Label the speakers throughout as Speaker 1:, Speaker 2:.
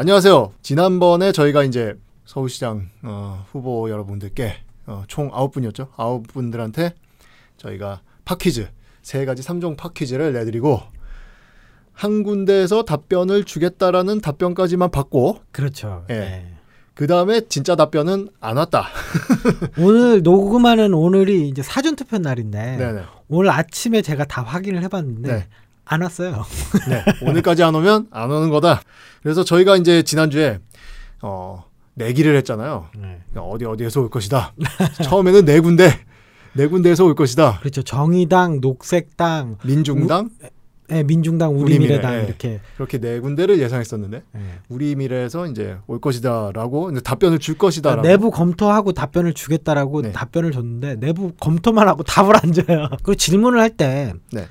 Speaker 1: 안녕하세요. 지난번에 저희가 이제 서울시장 어, 후보 여러분들께 어, 총 아홉 분이었죠. 아홉 분들한테 저희가 팟퀴즈 세 가지 3종 팟퀴즈를 내드리고 한 군데에서 답변을 주겠다라는 답변까지만 받고
Speaker 2: 그렇죠.
Speaker 1: 예.
Speaker 2: 예.
Speaker 1: 그 다음에 진짜 답변은 안 왔다.
Speaker 2: 오늘 녹음하는 오늘이 이제 사전 투표 날인데
Speaker 1: 네네.
Speaker 2: 오늘 아침에 제가 다 확인을 해봤는데
Speaker 1: 네.
Speaker 2: 안 왔어요.
Speaker 1: 네. 오늘까지 안 오면 안 오는 거다. 그래서 저희가 이제 지난주에 어, 내기를 했잖아요.
Speaker 2: 네.
Speaker 1: 어디 어디에서 올 것이다. 처음에는 네 군데, 네 군데에서 올 것이다.
Speaker 2: 그렇죠. 정의당, 녹색당,
Speaker 1: 민중당
Speaker 2: 예, 민중당,
Speaker 1: 우리미래,
Speaker 2: 우리 미래당
Speaker 1: 예.
Speaker 2: 이렇게.
Speaker 1: 그렇게 네 군데를 예상했었는데
Speaker 2: 예.
Speaker 1: 우리 미래에서 이제 올 것이다라고 이제 답변을 줄 것이다라고.
Speaker 2: 그러니까 내부 검토하고 답변을 주겠다라고
Speaker 1: 네.
Speaker 2: 답변을 줬는데 내부 검토만 하고 답을 안 줘요. 그리고 질문을 할때
Speaker 1: 네.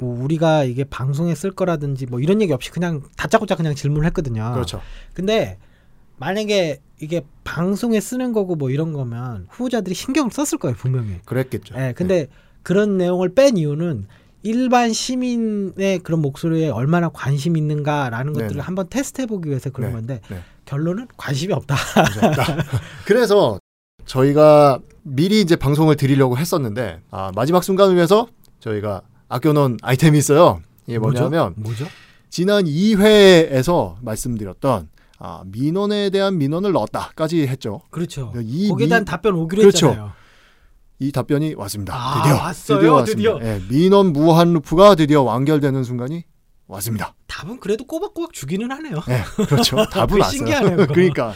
Speaker 2: 뭐 우리가 이게 방송에 쓸 거라든지 뭐 이런 얘기 없이 그냥 다짜고짜 그냥 질문을 했거든요.
Speaker 1: 그렇죠.
Speaker 2: 근데 만약에 이게 방송에 쓰는 거고 뭐 이런 거면 후보자들이 신경을 썼을 거예요 분명히.
Speaker 1: 그랬겠죠.
Speaker 2: 예, 근데 그런 내용을 뺀 이유는 일반 시민의 그런 목소리에 얼마나 관심 이 있는가라는
Speaker 1: 네네.
Speaker 2: 것들을 한번 테스트해 보기 위해서 그런
Speaker 1: 네,
Speaker 2: 건데
Speaker 1: 네.
Speaker 2: 결론은 관심이 없다.
Speaker 1: 그래서 저희가 미리 이제 방송을 드리려고 했었는데 아, 마지막 순간을 위해서 저희가 아껴놓은 아이템이 있어요. 이게 뭐냐면
Speaker 2: 뭐죠?
Speaker 1: 지난 2회에서 말씀드렸던 아, 민원에 대한 민원을 넣었다까지 했죠.
Speaker 2: 그렇죠.
Speaker 1: 이
Speaker 2: 거기에
Speaker 1: 미-
Speaker 2: 대한 답변 오기로
Speaker 1: 그렇죠.
Speaker 2: 했잖아요.
Speaker 1: 이 답변이 왔습니다.
Speaker 2: 아,
Speaker 1: 드디어
Speaker 2: 왔어요,
Speaker 1: 왔습니다.
Speaker 2: 드디어.
Speaker 1: 예, 민원 무한 루프가 드디어 완결되는 순간이 왔습니다.
Speaker 2: 답은 그래도 꼬박꼬박 주기는 하네요.
Speaker 1: 네, 그렇죠. 답은 왔어요.
Speaker 2: 신기하네요.
Speaker 1: 그러니까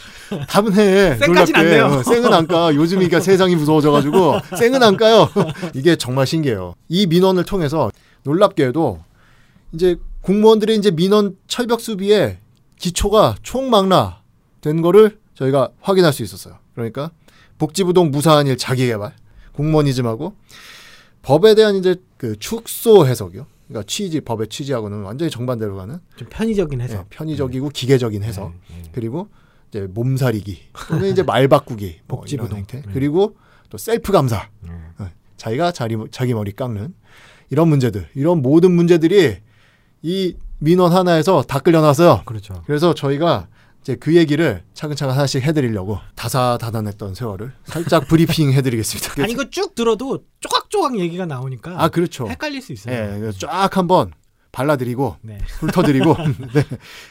Speaker 1: 답은 해.
Speaker 2: 쌩까진 안. 돼요.
Speaker 1: 어, 쌩은 안 까. 요즘 이니까 세상이 무서워져가지고 쌩은 안 까요. 이게 정말 신기해요. 이 민원을 통해서 놀랍게도 이제 공무원들의 이제 민원 철벽 수비에 기초가 총망라 된 거를 저희가 확인할 수 있었어요. 그러니까 복지부동 무사한 일 자기개발, 공무원이즘하고 법에 대한 이제 그 축소 해석이요. 그러니까 취지 법의 취지하고는 완전히 정반대로 가는
Speaker 2: 좀 편의적인 해석.
Speaker 1: 예, 편의적이고 기계적인 해석
Speaker 2: 네, 네.
Speaker 1: 그리고 이제 몸살이기 또는 이제 말 바꾸기 뭐
Speaker 2: 복지부동.
Speaker 1: 이런
Speaker 2: 네.
Speaker 1: 그리고 또 셀프 감사
Speaker 2: 네.
Speaker 1: 어, 자기가 자기 자기 머리 깎는 이런 문제들 이런 모든 문제들이 이 민원 하나에서 다 끌려나왔어요.
Speaker 2: 그렇죠.
Speaker 1: 그래서 저희가 이제 그 얘기를 차근차근 하나씩 해드리려고 다사다난했던 세월을 살짝 브리핑 해드리겠습니다.
Speaker 2: 아니 이거 쭉 들어도 쪼각쪼각 얘기가 나오니까
Speaker 1: 아 그렇죠.
Speaker 2: 헷갈릴 수 있어요.
Speaker 1: 예, 쫙 한번 발라드리고
Speaker 2: 네.
Speaker 1: 훑어드리고 네.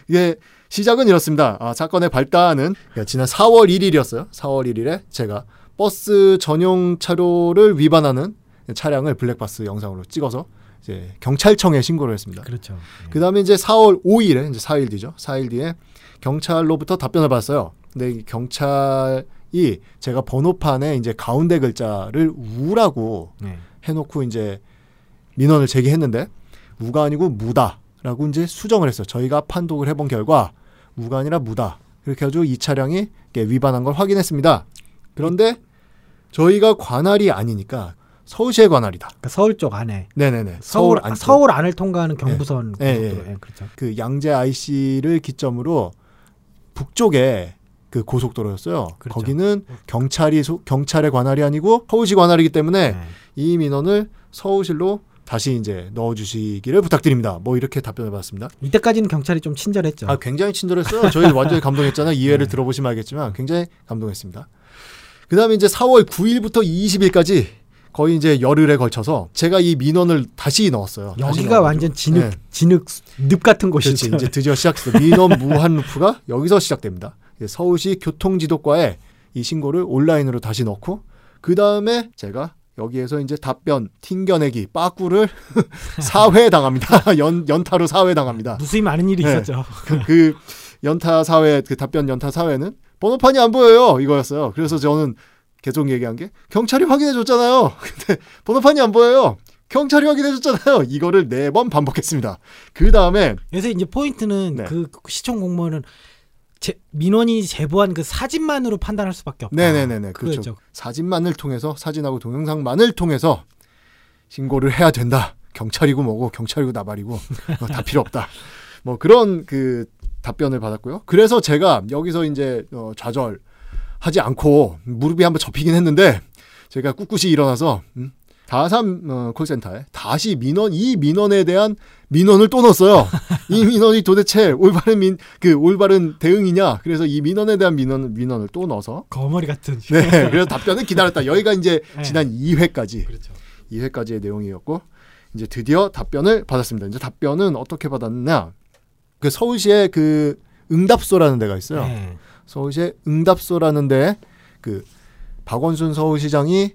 Speaker 1: 이게 시작은 이렇습니다. 아, 사건의 발단은 지난 4월 1일이었어요. 4월 1일에 제가 버스 전용 차로를 위반하는 차량을 블랙박스 영상으로 찍어서 이제 경찰청에 신고를 했습니다.
Speaker 2: 그렇죠.
Speaker 1: 그 다음에 이제 4월 5일에 이제 4일 뒤죠. 4일 뒤에 경찰로부터 답변을 받았어요. 근데 이 경찰이 제가 번호판에 이제 가운데 글자를 우라고
Speaker 2: 네.
Speaker 1: 해놓고 이제 민원을 제기했는데 우가 아니고 무다라고 이제 수정을 했어요. 저희가 판독을 해본 결과 우가 아니라 무다 그렇게 해가지고 이 차량이 위반한 걸 확인했습니다. 그런데 저희가 관할이 아니니까 서울시의 관할이다.
Speaker 2: 그러니까 서울 쪽 안에
Speaker 1: 네네네.
Speaker 2: 서울
Speaker 1: 안
Speaker 2: 서울, 안을 통과하는 경부선
Speaker 1: 예,
Speaker 2: 고속도로.
Speaker 1: 예.
Speaker 2: 예, 그렇죠.
Speaker 1: 그 양재 IC를 기점으로 북쪽에 그 고속도로였어요.
Speaker 2: 그렇죠.
Speaker 1: 거기는 경찰이 소- 경찰의 관할이 아니고 서울시 관할이기 때문에
Speaker 2: 네.
Speaker 1: 이 민원을 서울시로 다시 이제 넣어주시기를 부탁드립니다. 뭐 이렇게 답변을 받았습니다.
Speaker 2: 이때까지는 경찰이 좀 친절했죠.
Speaker 1: 아 굉장히 친절했어요. 저희 완전히 감동했잖아요. 이 회를
Speaker 2: 네.
Speaker 1: 들어보시면 알겠지만 굉장히 감동했습니다. 그다음에 이제 4월 9일부터 20일까지 거의 이제 열흘에 걸쳐서 제가 이 민원을 다시 넣었어요. 다시
Speaker 2: 여기가
Speaker 1: 넣어가지고.
Speaker 2: 완전 진흙
Speaker 1: 네.
Speaker 2: 진흙 늪 같은
Speaker 1: 그렇지
Speaker 2: 곳이죠.
Speaker 1: 이제 드디어 시작됐어. 민원 무한 루프가 여기서 시작됩니다. 서울시 교통지도과에 이 신고를 온라인으로 다시 넣고 그 다음에 제가 여기에서 이제 답변 튕겨내기 빠꾸를 사회 당합니다. 연 연타로 사회 당합니다.
Speaker 2: 무수히 많은 일이
Speaker 1: 네.
Speaker 2: 있었죠.
Speaker 1: 그, 그 연타 사회 그 답변 연타 사회는 번호판이 안 보여요 이거였어요. 그래서 저는 계속 얘기한 게 경찰이 확인해 줬잖아요. 근데 번호판이 안 보여요. 경찰이 확인해 줬잖아요. 이거를 네 번 반복했습니다. 그 다음에
Speaker 2: 그래서 이제 포인트는
Speaker 1: 네.
Speaker 2: 그 시청 공무원은 제, 민원이 제보한 그 사진만으로 판단할 수밖에 없다.
Speaker 1: 네네네네 그렇죠.
Speaker 2: 그거였죠.
Speaker 1: 사진만을 통해서 사진하고 동영상만을 통해서 신고를 해야 된다. 경찰이고 뭐고 경찰이고 나발이고 어, 다 필요 없다. 뭐 그런 그 답변을 받았고요. 그래서 제가 여기서 이제 어, 좌절 하지 않고 무릎이 한번 접히긴 했는데 제가 꿋꿋이 일어나서 음, 다산 어, 콜센터에 다시 민원 이 민원에 대한 민원을 또 넣었어요. 이 민원이 도대체 올바른 민 그 올바른 대응이냐? 그래서 이 민원에 대한 민원 민원을 또 넣어서
Speaker 2: 거머리 같은.
Speaker 1: 네, 그래서 답변을 기다렸다. 여기가 이제
Speaker 2: 네.
Speaker 1: 지난 2회까지
Speaker 2: 그렇죠.
Speaker 1: 2회까지의 내용이었고 이제 드디어 답변을 받았습니다. 이제 답변은 어떻게 받았느냐? 그 서울시에 그 응답소라는 데가 있어요.
Speaker 2: 네.
Speaker 1: 서울시에 응답소라는 데 그 박원순 서울시장이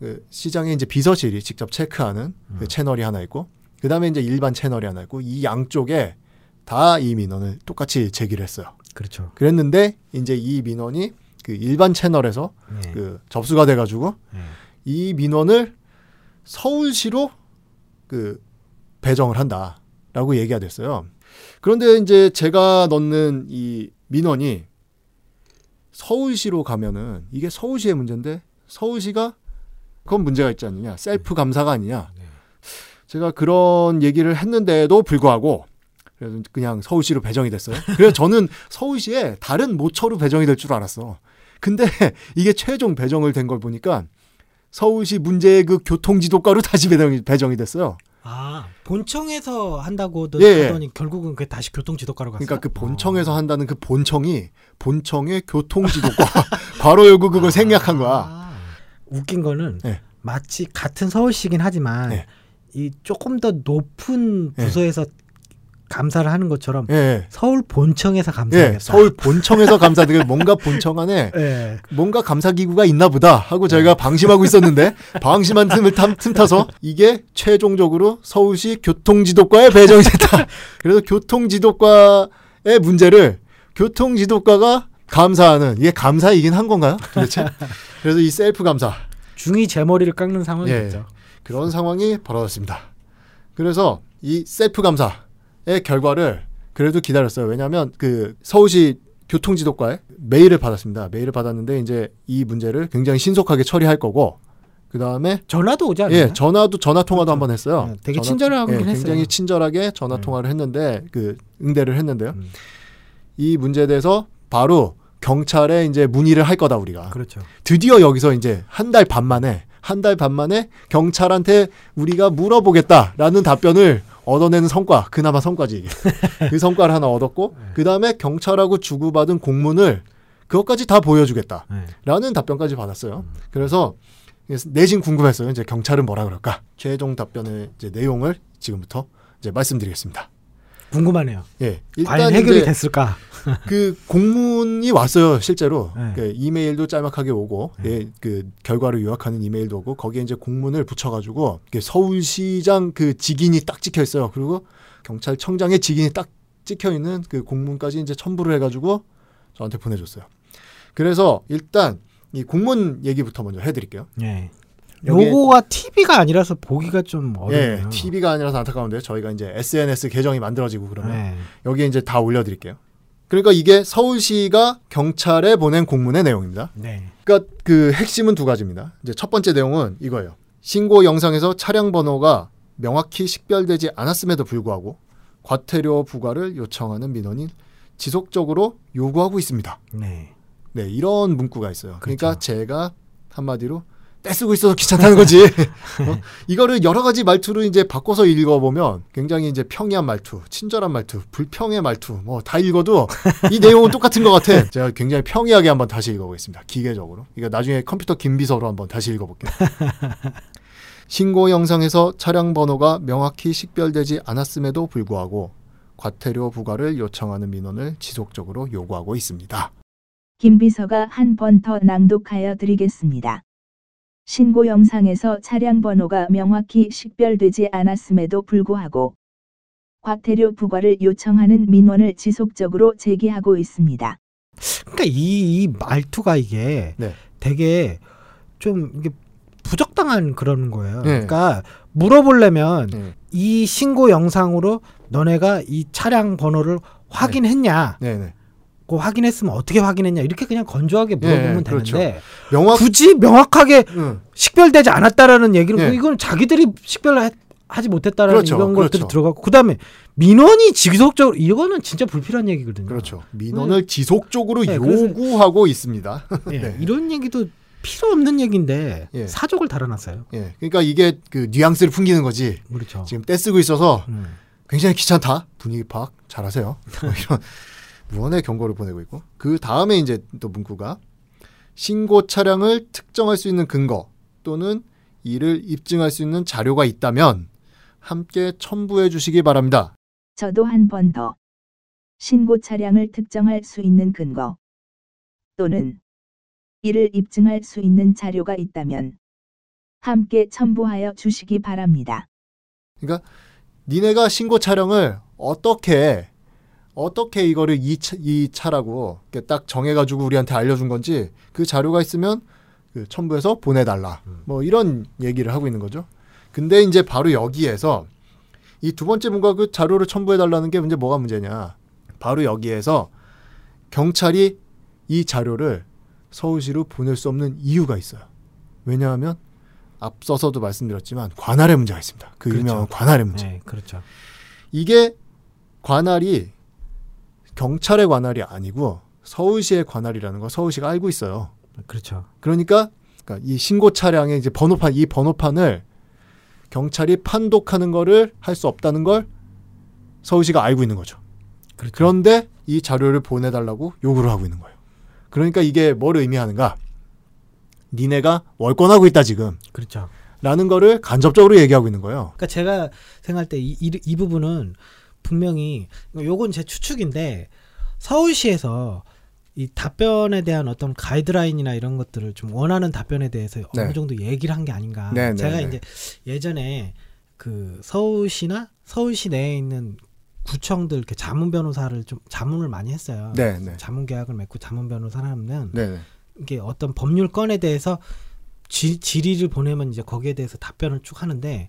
Speaker 1: 그 시장의 이제 비서실이 직접 체크하는 그
Speaker 2: 음.
Speaker 1: 채널이 하나 있고 그 다음에 이제 일반 채널이 하나 있고 이 양쪽에 다 이 민원을 똑같이 제기를 했어요.
Speaker 2: 그렇죠.
Speaker 1: 그랬는데 이제 이 민원이 그 일반 채널에서
Speaker 2: 네.
Speaker 1: 그 접수가 돼 가지고
Speaker 2: 네.
Speaker 1: 이 민원을 서울시로 그 배정을 한다라고 얘기가 됐어요. 그런데 이제 제가 넣는 이 민원이 서울시로 가면은 이게 서울시의 문제인데 서울시가 그건 문제가 있지 않느냐 셀프 감사가 아니냐
Speaker 2: 네.
Speaker 1: 제가 그런 얘기를 했는데도 불구하고 그래서 그냥 서울시로 배정이 됐어요. 그래서 저는 서울시에 다른 모처로 배정이 될 줄 알았어. 근데 이게 최종 배정을 된 걸 보니까 서울시 문제의 그 교통지도과로 다시 배정이, 배정이 됐어요.
Speaker 2: 아 본청에서 한다고
Speaker 1: 예, 예.
Speaker 2: 하더니 결국은 그 다시 교통지도과로 갔어.
Speaker 1: 그러니까 그 본청에서 한다는 그 본청이 본청의 교통지도과 괄호 열고 그걸 생략한 거야.
Speaker 2: 아, 웃긴 거는
Speaker 1: 네.
Speaker 2: 마치 같은 서울시긴 하지만
Speaker 1: 네.
Speaker 2: 이 조금 더 높은
Speaker 1: 네.
Speaker 2: 부서에서 감사를 하는 것처럼
Speaker 1: 예, 예.
Speaker 2: 서울 본청에서 감사하겠다.
Speaker 1: 예, 서울 본청에서 감사드려 뭔가 본청 안에
Speaker 2: 예.
Speaker 1: 뭔가 감사 기구가 있나 보다 하고 저희가 방심하고 있었는데 방심한 틈을 탐, 틈타서 이게 최종적으로 서울시 교통지도과에 배정이 됐다. 그래서 교통지도과의 문제를 교통지도과가 감사하는 이게 감사이긴 한 건가요? 도대체? 그래서 이 셀프 감사
Speaker 2: 중이 제 머리를 깎는 상황이겠죠.
Speaker 1: 예. 그런 상황이 벌어졌습니다. 그래서 이 셀프 감사의 결과를 그래도 기다렸어요. 왜냐하면 그 서울시 교통지도과에 메일을 받았습니다. 메일을 받았는데 이제 이 문제를 굉장히 신속하게 처리할 거고 그 다음에
Speaker 2: 전화도 오지 않나요?
Speaker 1: 예 전화도 전화 통화도 한번 했어요.
Speaker 2: 네, 되게
Speaker 1: 전화-
Speaker 2: 친절하긴
Speaker 1: 예,
Speaker 2: 했어요.
Speaker 1: 굉장히 친절하게 전화
Speaker 2: 음.
Speaker 1: 통화를 했는데 그 응대를 했는데요.
Speaker 2: 음,
Speaker 1: 이 문제에 대해서 바로 경찰에 이제 문의를 할 거다 우리가.
Speaker 2: 그렇죠.
Speaker 1: 드디어 여기서 이제 한 달 반 만에 한 달 반 만에 경찰한테 우리가 물어보겠다라는 답변을 얻어내는 성과 그나마 성과지 그 성과를 하나 얻었고
Speaker 2: 네.
Speaker 1: 그 다음에 경찰하고 주고받은 공문을 그것까지 다 보여주겠다 라는
Speaker 2: 네.
Speaker 1: 답변까지 받았어요. 그래서 내심 궁금했어요. 이제 경찰은 뭐라 그럴까? 최종 답변의 이제 내용을 지금부터 이제 말씀드리겠습니다.
Speaker 2: 궁금하네요.
Speaker 1: 예,
Speaker 2: 과연
Speaker 1: 일단
Speaker 2: 해결이
Speaker 1: 이제
Speaker 2: 됐을까?
Speaker 1: 그 공문이 왔어요 실제로
Speaker 2: 네.
Speaker 1: 그 이메일도 짤막하게 오고
Speaker 2: 네.
Speaker 1: 예, 그 결과를 요약하는 이메일도 오고 거기에 이제 공문을 붙여가지고 서울시장 그 직인이 딱 찍혀 있어요 그리고 경찰청장의 직인이 딱 찍혀 있는 그 공문까지 이제 첨부를 해가지고 저한테 보내줬어요 그래서 일단 이 공문 얘기부터 먼저 해드릴게요
Speaker 2: 예.
Speaker 1: 여기에-
Speaker 2: 요거가 TV가 아니라서 보기가 좀
Speaker 1: 예,
Speaker 2: 어렵네요.
Speaker 1: TV가 아니라서 안타까운데 저희가 이제 SNS 계정이 만들어지고 그러면
Speaker 2: 네.
Speaker 1: 여기에 이제 다 올려드릴게요 그러니까 이게 서울시가 경찰에 보낸 공문의 내용입니다.
Speaker 2: 네.
Speaker 1: 그러니까 그 핵심은 두 가지입니다. 이제 첫 번째 내용은 이거예요. 신고 영상에서 차량 번호가 명확히 식별되지 않았음에도 불구하고 과태료 부과를 요청하는 민원이 지속적으로 요구하고 있습니다.
Speaker 2: 네.
Speaker 1: 네, 이런 문구가 있어요. 그러니까
Speaker 2: 그렇죠.
Speaker 1: 제가 한마디로 떼쓰고 있어서 귀찮다는 거지. 어? 이거를 여러 가지 말투로 이제 바꿔서 읽어보면 굉장히 이제 평이한 말투, 친절한 말투, 불평의 말투, 뭐 다 읽어도 이 내용은 똑같은 것 같아. 제가 굉장히 평이하게 한번 다시 읽어보겠습니다. 기계적으로. 이거 나중에 컴퓨터 김비서로 한번 다시 읽어볼게요. 신고 영상에서 차량 번호가 명확히 식별되지 않았음에도 불구하고 과태료 부과를 요청하는 민원을 지속적으로 요구하고 있습니다.
Speaker 3: 김 비서가 한 번 더 낭독하여 드리겠습니다. 신고 영상에서 차량 번호가 명확히 식별되지 않았음에도 불구하고 과태료 부과를 요청하는 민원을 지속적으로 제기하고 있습니다.
Speaker 2: 그러니까 이, 이 말투가 이게
Speaker 1: 네.
Speaker 2: 되게 좀 이게 부적당한 그런 거예요.
Speaker 1: 네.
Speaker 2: 그러니까 물어보려면
Speaker 1: 네.
Speaker 2: 이 신고 영상으로 너네가 이 차량 번호를 확인했냐?
Speaker 1: 네, 네.
Speaker 2: 그 확인했으면 어떻게 확인했냐? 이렇게 그냥 건조하게 물어보면
Speaker 1: 네, 그렇죠.
Speaker 2: 되는데
Speaker 1: 명확
Speaker 2: 굳이 명확하게
Speaker 1: 응.
Speaker 2: 식별되지 않았다라는 얘기를
Speaker 1: 네.
Speaker 2: 이건 자기들이 식별하지 못했다라는
Speaker 1: 그렇죠,
Speaker 2: 이런 것들이
Speaker 1: 그렇죠.
Speaker 2: 들어가고 그다음에 민원이 지속적으로 이거는 진짜 불필요한 얘기거든요.
Speaker 1: 그렇죠. 민원을 지속적으로
Speaker 2: 네, 그래서-
Speaker 1: 요구하고 있습니다.
Speaker 2: 예,
Speaker 1: 네.
Speaker 2: 이런 얘기도 필요 없는 얘기인데
Speaker 1: 예.
Speaker 2: 사족을 달아놨어요.
Speaker 1: 예. 그러니까 이게 그 뉘앙스를 풍기는 거지.
Speaker 2: 그렇죠.
Speaker 1: 지금 떼쓰고 있어서
Speaker 2: 음.
Speaker 1: 굉장히 귀찮다. 분위기 파악 잘하세요. 뭐 이런 무언의 경고를 보내고 있고 그 다음에 이제 또 문구가 신고 차량을 특정할 수 있는 근거 또는 이를 입증할 수 있는 자료가 있다면 함께 첨부해 주시기 바랍니다.
Speaker 3: 저도 한 번 더. 신고 차량을 특정할 수 있는 근거 또는 이를 입증할 수 있는 자료가 있다면 함께 첨부하여 주시기 바랍니다.
Speaker 1: 그러니까 니네가 신고 차량을 어떻게 어떻게 이거를 이, 차, 이 차라고 딱 정해가지고 우리한테 알려준 건지 그 자료가 있으면 그 첨부해서 보내달라. 뭐 이런 얘기를 하고 있는 거죠. 근데 이제 바로 여기에서 이 두 번째 문과 그 자료를 첨부해달라는 게 문제 뭐가 문제냐. 바로 여기에서 경찰이 이 자료를 서울시로 보낼 수 없는 이유가 있어요. 왜냐하면 앞서서도 말씀드렸지만 관할의 문제가 있습니다. 그
Speaker 2: 그렇죠.
Speaker 1: 유명한 관할의 문제.
Speaker 2: 네, 그렇죠.
Speaker 1: 이게 관할이 경찰의 관할이 아니고 서울시의 관할이라는 걸 서울시가 알고 있어요.
Speaker 2: 그렇죠.
Speaker 1: 그러니까, 그러니까 이 신고 차량의 이제 번호판 이 번호판을 경찰이 판독하는 거를 할 수 없다는 걸 서울시가 알고 있는 거죠.
Speaker 2: 그렇죠.
Speaker 1: 그런데 이 자료를 보내달라고 요구를 하고 있는 거예요. 그러니까 이게 뭘 의미하는가? 니네가 월권하고 있다 지금.
Speaker 2: 그렇죠.
Speaker 1: 라는 거를 간접적으로 얘기하고 있는 거예요.
Speaker 2: 그러니까 제가 생각할 때 이 이 부분은 분명히 요건 제 추측인데 서울시에서 이 답변에 대한 어떤 가이드라인이나 이런 것들을 좀 원하는 답변에 대해서
Speaker 1: 네.
Speaker 2: 어느 정도 얘기를 한 게 아닌가.
Speaker 1: 네, 네,
Speaker 2: 제가
Speaker 1: 네.
Speaker 2: 이제 예전에 그 서울시나 서울시 내에 있는 구청들 이렇게 자문 변호사를 좀 자문을 많이 했어요.
Speaker 1: 네, 네.
Speaker 2: 자문 계약을 맺고 자문 변호사를 하면. 이게 어떤 법률 건에 대해서 지, 질의를 보내면 이제 거기에 대해서 답변을 쭉 하는데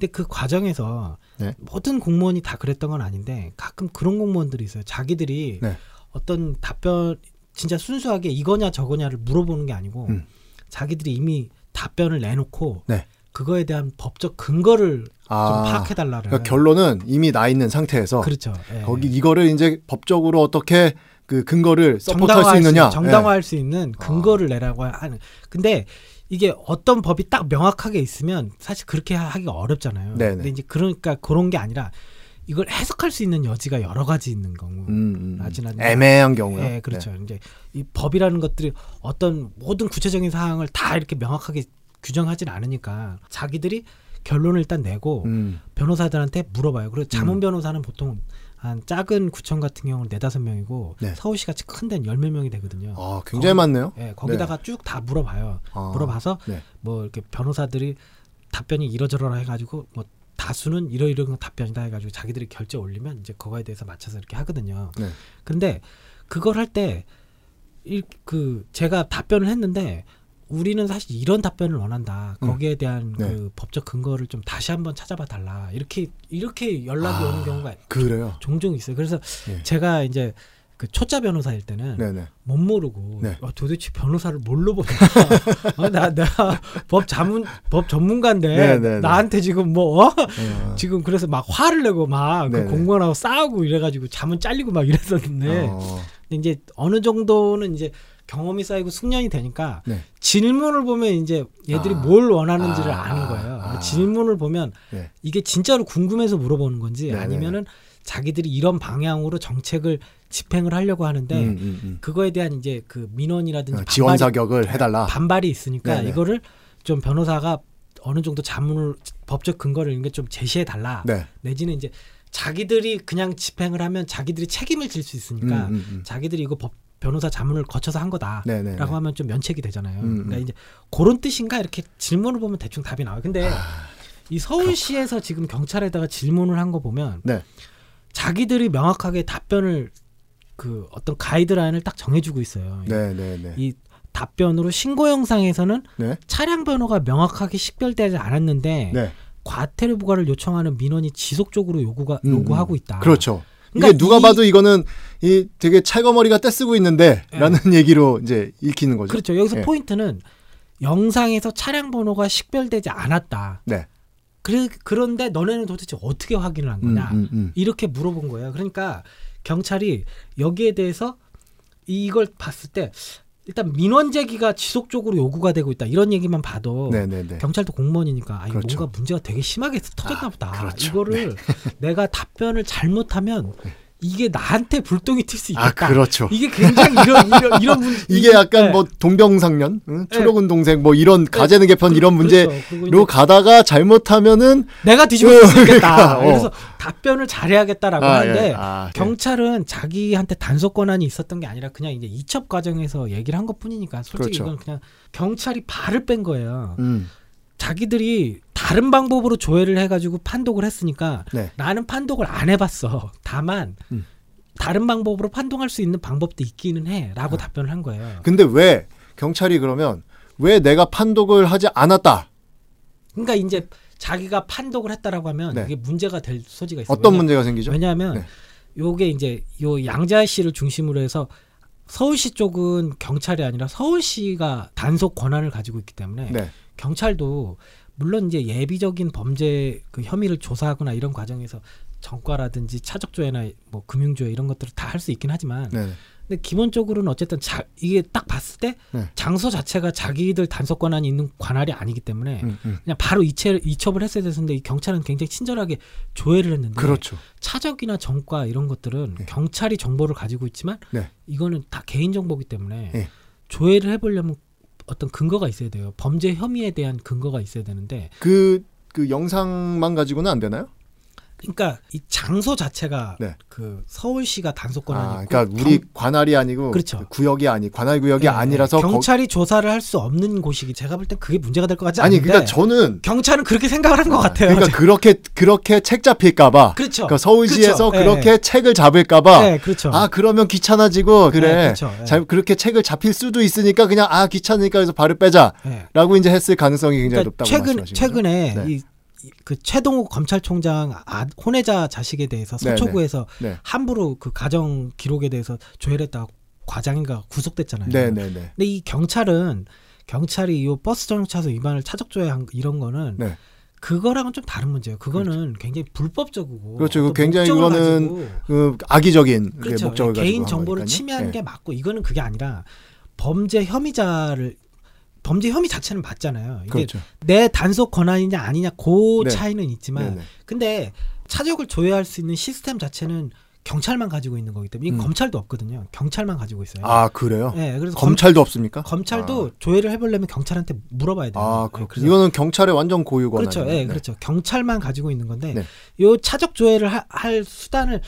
Speaker 2: 근데 그 과정에서
Speaker 1: 네.
Speaker 2: 모든 공무원이 다 그랬던 건 아닌데 가끔 그런 공무원들이 있어요. 자기들이
Speaker 1: 네.
Speaker 2: 어떤 답변 진짜 순수하게 이거냐 저거냐를 물어보는 게 아니고
Speaker 1: 음.
Speaker 2: 자기들이 이미 답변을 내놓고
Speaker 1: 네.
Speaker 2: 그거에 대한 법적 근거를 좀
Speaker 1: 아,
Speaker 2: 파악해 달라는
Speaker 1: 그러니까 결론은 이미 나 있는 상태에서
Speaker 2: 그렇죠. 예.
Speaker 1: 거기 이거를 이제 법적으로 어떻게 그 근거를 서포트할 수 있느냐. 예.
Speaker 2: 정당화할 수 있는 근거를 내라고 하는. 근데 이게 어떤 법이 딱 명확하게 있으면 사실 그렇게 하기가 어렵잖아요.
Speaker 1: 네네.
Speaker 2: 근데 이제 그러니까 그런 게 아니라 이걸 해석할 수 있는 여지가 여러 가지 있는 경우.
Speaker 1: 음, 음.
Speaker 2: 나지나지.
Speaker 1: 애매한 경우요.
Speaker 2: 예, 그렇죠. 이제 이 법이라는 것들이 어떤 모든 구체적인 사항을 다 이렇게 명확하게 규정하진 않으니까 자기들이 결론을 일단 내고
Speaker 1: 음.
Speaker 2: 변호사들한테 물어봐요. 그리고 자문
Speaker 1: 음.
Speaker 2: 변호사는 보통 한 작은 구청 같은 경우는 네다섯 명이고
Speaker 1: 네.
Speaker 2: 서울시 같이 큰 데는 열 몇 명이 되거든요.
Speaker 1: 아, 굉장히 많네요.
Speaker 2: 예, 거기다가 쭉다 물어봐요.
Speaker 1: 아,
Speaker 2: 물어봐서
Speaker 1: 네.
Speaker 2: 뭐 이렇게 변호사들이 답변이 이러저러라 해가지고 뭐 다수는 이러이러한 답변이다 해가지고 자기들이 결제 올리면 이제 그거에 대해서 맞춰서 이렇게 하거든요.
Speaker 1: 네.
Speaker 2: 근데 그걸 할 때 그 제가 답변을 했는데 우리는 사실 이런 답변을 원한다.
Speaker 1: 음.
Speaker 2: 거기에 대한
Speaker 1: 네.
Speaker 2: 그 법적 근거를 좀 다시 한번 찾아봐 달라. 이렇게 이렇게 연락이
Speaker 1: 아,
Speaker 2: 오는 경우가
Speaker 1: 그래요.
Speaker 2: 종종 있어요. 그래서
Speaker 1: 예.
Speaker 2: 제가 이제 그 초짜 변호사일 때는
Speaker 1: 네네.
Speaker 2: 못 모르고
Speaker 1: 네.
Speaker 2: 어, 도대체 변호사를 뭘로 보냐 어, 나 내가 법 자문 법 전문가인데
Speaker 1: 네, 네, 네.
Speaker 2: 나한테 지금 뭐 어?
Speaker 1: 어,
Speaker 2: 지금 그래서 막 화를 내고 막그
Speaker 1: 네, 네.
Speaker 2: 공무원하고 싸우고 이래가지고 자문 잘리고 막 이랬었는데
Speaker 1: 어,
Speaker 2: 근데 이제 어느 정도는 이제 경험이 쌓이고 숙련이 되니까
Speaker 1: 네.
Speaker 2: 질문을 보면 이제 얘들이
Speaker 1: 아.
Speaker 2: 뭘 원하는지를
Speaker 1: 아,
Speaker 2: 아, 는 거예요.
Speaker 1: 아.
Speaker 2: 질문을 보면
Speaker 1: 네.
Speaker 2: 이게 진짜로 궁금해서 물어보는 건지
Speaker 1: 네네.
Speaker 2: 아니면은 자기들이 이런 방향으로 정책을 집행을 하려고 하는데
Speaker 1: 음, 음, 음.
Speaker 2: 그거에 대한 이제 그 민원이라든지
Speaker 1: 어, 지원 자격을 해달라.
Speaker 2: 반발이 있으니까
Speaker 1: 네네.
Speaker 2: 이거를 좀 변호사가 어느 정도 자문을 법적 근거를 이런 게 좀 제시해 달라.
Speaker 1: 네.
Speaker 2: 내지는 이제 자기들이 그냥 집행을 하면 자기들이 책임을 질 수 있으니까
Speaker 1: 음, 음, 음.
Speaker 2: 자기들이 이거 법 변호사 자문을 거쳐서 한 거다라고
Speaker 1: 네네.
Speaker 2: 하면 좀 면책이 되잖아요.
Speaker 1: 음,
Speaker 2: 그러니까
Speaker 1: 음.
Speaker 2: 이제 그런 뜻인가 이렇게 질문을 보면 대충 답이 나와요. 근데
Speaker 1: 아.
Speaker 2: 이 서울시에서 지금 경찰에다가 질문을 한 거 보면
Speaker 1: 네.
Speaker 2: 자기들이 명확하게 답변을 그 어떤 가이드라인을 딱 정해주고 있어요.
Speaker 1: 네네네.
Speaker 2: 이 답변으로 신고 영상에서는
Speaker 1: 네.
Speaker 2: 차량 번호가 명확하게 식별되지 않았는데
Speaker 1: 네.
Speaker 2: 과태료 부과를 요청하는 민원이 지속적으로 요구가
Speaker 1: 음,
Speaker 2: 요구하고
Speaker 1: 음.
Speaker 2: 있다.
Speaker 1: 그렇죠.
Speaker 2: 그러니까
Speaker 1: 누가
Speaker 2: 이-
Speaker 1: 봐도 이거는 이 되게 찰거머리가 떼쓰고 있는데라는 얘기로 이제 읽히는 거죠.
Speaker 2: 그렇죠. 여기서
Speaker 1: 예.
Speaker 2: 포인트는 영상에서 차량 번호가 식별되지 않았다.
Speaker 1: 네.
Speaker 2: 그래, 그런데 너네는 도대체 어떻게 확인을 한 거냐?
Speaker 1: 음, 음, 음.
Speaker 2: 이렇게 물어본 거예요. 그러니까 경찰이 여기에 대해서 이걸 봤을 때 일단 민원 제기가 지속적으로 요구가 되고 있다 이런 얘기만 봐도
Speaker 1: 네네네.
Speaker 2: 경찰도 공무원이니까 아, 이거
Speaker 1: 그렇죠.
Speaker 2: 뭔가 문제가 되게 심하게 터졌나
Speaker 1: 아,
Speaker 2: 보다.
Speaker 1: 그렇죠.
Speaker 2: 이거를 내가 답변을 잘못하면 이게 나한테 불똥이 튈 수 있겠다.
Speaker 1: 아 그렇죠.
Speaker 2: 이게 굉장히 이런 이런 이런 문
Speaker 1: 이게 약간
Speaker 2: 네.
Speaker 1: 뭐 동병상련, 응?
Speaker 2: 네.
Speaker 1: 초록은 동생 뭐 이런 가재는 개편 이런 문제로
Speaker 2: 그렇죠.
Speaker 1: 가다가 잘못하면은
Speaker 2: 내가 뒤집어 쓸수 있겠다.
Speaker 1: 그러니까, 어.
Speaker 2: 그래서 답변을 잘해야겠다라고 하는데
Speaker 1: 예. 아, 예.
Speaker 2: 경찰은 자기한테 단속 권한이 있었던 게 아니라 그냥 이제 이첩 과정에서 얘기를 한 것뿐이니까 솔직히
Speaker 1: 그렇죠.
Speaker 2: 이건 그냥 경찰이 발을 뺀 거예요.
Speaker 1: 음,
Speaker 2: 자기들이 다른 방법으로 조회를 해가지고 판독을 했으니까
Speaker 1: 네.
Speaker 2: 나는 판독을 안 해봤어. 다만
Speaker 1: 음.
Speaker 2: 다른 방법으로 판독할 수 있는 방법도 있기는
Speaker 1: 아.
Speaker 2: 해라고 답변을 한 거예요.
Speaker 1: 근데 왜 경찰이 그러면 왜 내가 판독을 하지 않았다?
Speaker 2: 그러니까 이제 자기가 판독을 했다라고 하면
Speaker 1: 네.
Speaker 2: 이게 문제가 될 소지가 있어요.
Speaker 1: 어떤
Speaker 2: 왜냐-
Speaker 1: 문제가 생기죠?
Speaker 2: 왜냐하면
Speaker 1: 네.
Speaker 2: 요게 이제 요 양자시를 중심으로 해서 서울시 쪽은 경찰이 아니라 서울시가 단속 권한을 가지고 있기 때문에
Speaker 1: 네.
Speaker 2: 경찰도 물론 이제 예비적인 범죄 그 혐의를 조사하거나 이런 과정에서 정과라든지 차적조회나 뭐 금융조회 이런 것들을 다 할 수 있긴 하지만
Speaker 1: 네.
Speaker 2: 근데 기본적으로는 어쨌든 자, 이게 딱 봤을 때
Speaker 1: 네.
Speaker 2: 장소 자체가 자기들 단속 권한이 있는 관할이 아니기 때문에
Speaker 1: 음, 음.
Speaker 2: 그냥 바로 이체, 이첩을 했어야 됐는데 이 경찰은 굉장히 친절하게 조회를 했는데
Speaker 1: 그렇죠.
Speaker 2: 차적이나 정과 이런 것들은
Speaker 1: 네.
Speaker 2: 경찰이 정보를 가지고 있지만
Speaker 1: 네.
Speaker 2: 이거는 다 개인 정보기 때문에
Speaker 1: 네.
Speaker 2: 조회를 해보려면 어떤 근거가 있어야 돼요. 범죄 혐의에 대한 근거가 있어야 되는데
Speaker 1: 그, 그 영상만 가지고는 안 되나요?
Speaker 2: 그러니까 이 장소 자체가
Speaker 1: 네.
Speaker 2: 그 서울시가 단속 권한이
Speaker 1: 아, 그러니까 우리
Speaker 2: 경-
Speaker 1: 관할이 아니고
Speaker 2: 그렇죠.
Speaker 1: 그 구역이 아니 관할 구역이
Speaker 2: 네,
Speaker 1: 아니라서
Speaker 2: 네.
Speaker 1: 거-
Speaker 2: 경찰이 조사를 할 수 없는 곳이기 제가 볼 땐 그게 문제가 될 것 같지
Speaker 1: 아니
Speaker 2: 않은데
Speaker 1: 그러니까 저는
Speaker 2: 경찰은 그렇게 생각을 한것 같아요.
Speaker 1: 그러니까 그렇게 그렇게 책 잡힐까봐
Speaker 2: 그렇죠.
Speaker 1: 그러니까 서울시에서
Speaker 2: 그렇죠.
Speaker 1: 그렇게
Speaker 2: 네.
Speaker 1: 책을 잡을까봐
Speaker 2: 네, 그렇죠.
Speaker 1: 아 그러면 귀찮아지고 그래
Speaker 2: 네, 그렇죠. 네.
Speaker 1: 잘 그렇게 책을 잡힐 수도 있으니까 그냥 아 귀찮으니까 해서 발을 빼자라고
Speaker 2: 네.
Speaker 1: 이제 했을 가능성이 굉장히
Speaker 2: 그러니까
Speaker 1: 높다고
Speaker 2: 최근
Speaker 1: 말씀하신
Speaker 2: 최근에
Speaker 1: 거죠? 네.
Speaker 2: 이 그 최동욱 검찰총장 아, 혼외자 자식에 대해서
Speaker 1: 네,
Speaker 2: 서초구에서
Speaker 1: 네.
Speaker 2: 함부로 그 가정 기록에 대해서 조회를 했다가 과장인가 구속됐잖아요.
Speaker 1: 네, 네, 네.
Speaker 2: 근데 이 경찰은 경찰이 이 버스 전용차선 위반을 차적 조회 한 이런 거는
Speaker 1: 네.
Speaker 2: 그거랑은 좀 다른 문제예요. 그거는 굉장히 불법적이고
Speaker 1: 그렇죠.
Speaker 2: 어떤
Speaker 1: 굉장히
Speaker 2: 가지고
Speaker 1: 그 악의적인 그
Speaker 2: 그렇죠.
Speaker 1: 목적을 가지고
Speaker 2: 개인
Speaker 1: 한
Speaker 2: 정보를. 침해하는
Speaker 1: 네.
Speaker 2: 게 맞고 이거는 그게 아니라 범죄 혐의자를 범죄 혐의 자체는 맞잖아요. 이게
Speaker 1: 그렇죠.
Speaker 2: 내 단속 권한이냐 아니냐 그
Speaker 1: 네.
Speaker 2: 차이는 있지만
Speaker 1: 네, 네.
Speaker 2: 근데 차적을 조회할 수 있는 시스템 자체는 경찰만 가지고 있는 거기 때문에
Speaker 1: 음.
Speaker 2: 검찰도 없거든요. 경찰만 가지고 있어요.
Speaker 1: 아 그래요?
Speaker 2: 네, 그래서 검,
Speaker 1: 검찰도 없습니까?
Speaker 2: 검찰도 조회를 해보려면 경찰한테 물어봐야 돼요.
Speaker 1: 아,
Speaker 2: 네. 그래서
Speaker 1: 이거는 경찰의 완전 고유 권한.
Speaker 2: 그렇죠. 예, 그렇죠. 경찰만 가지고 있는 건데
Speaker 1: 네.
Speaker 2: 요 차적 조회를 하- 할 수단을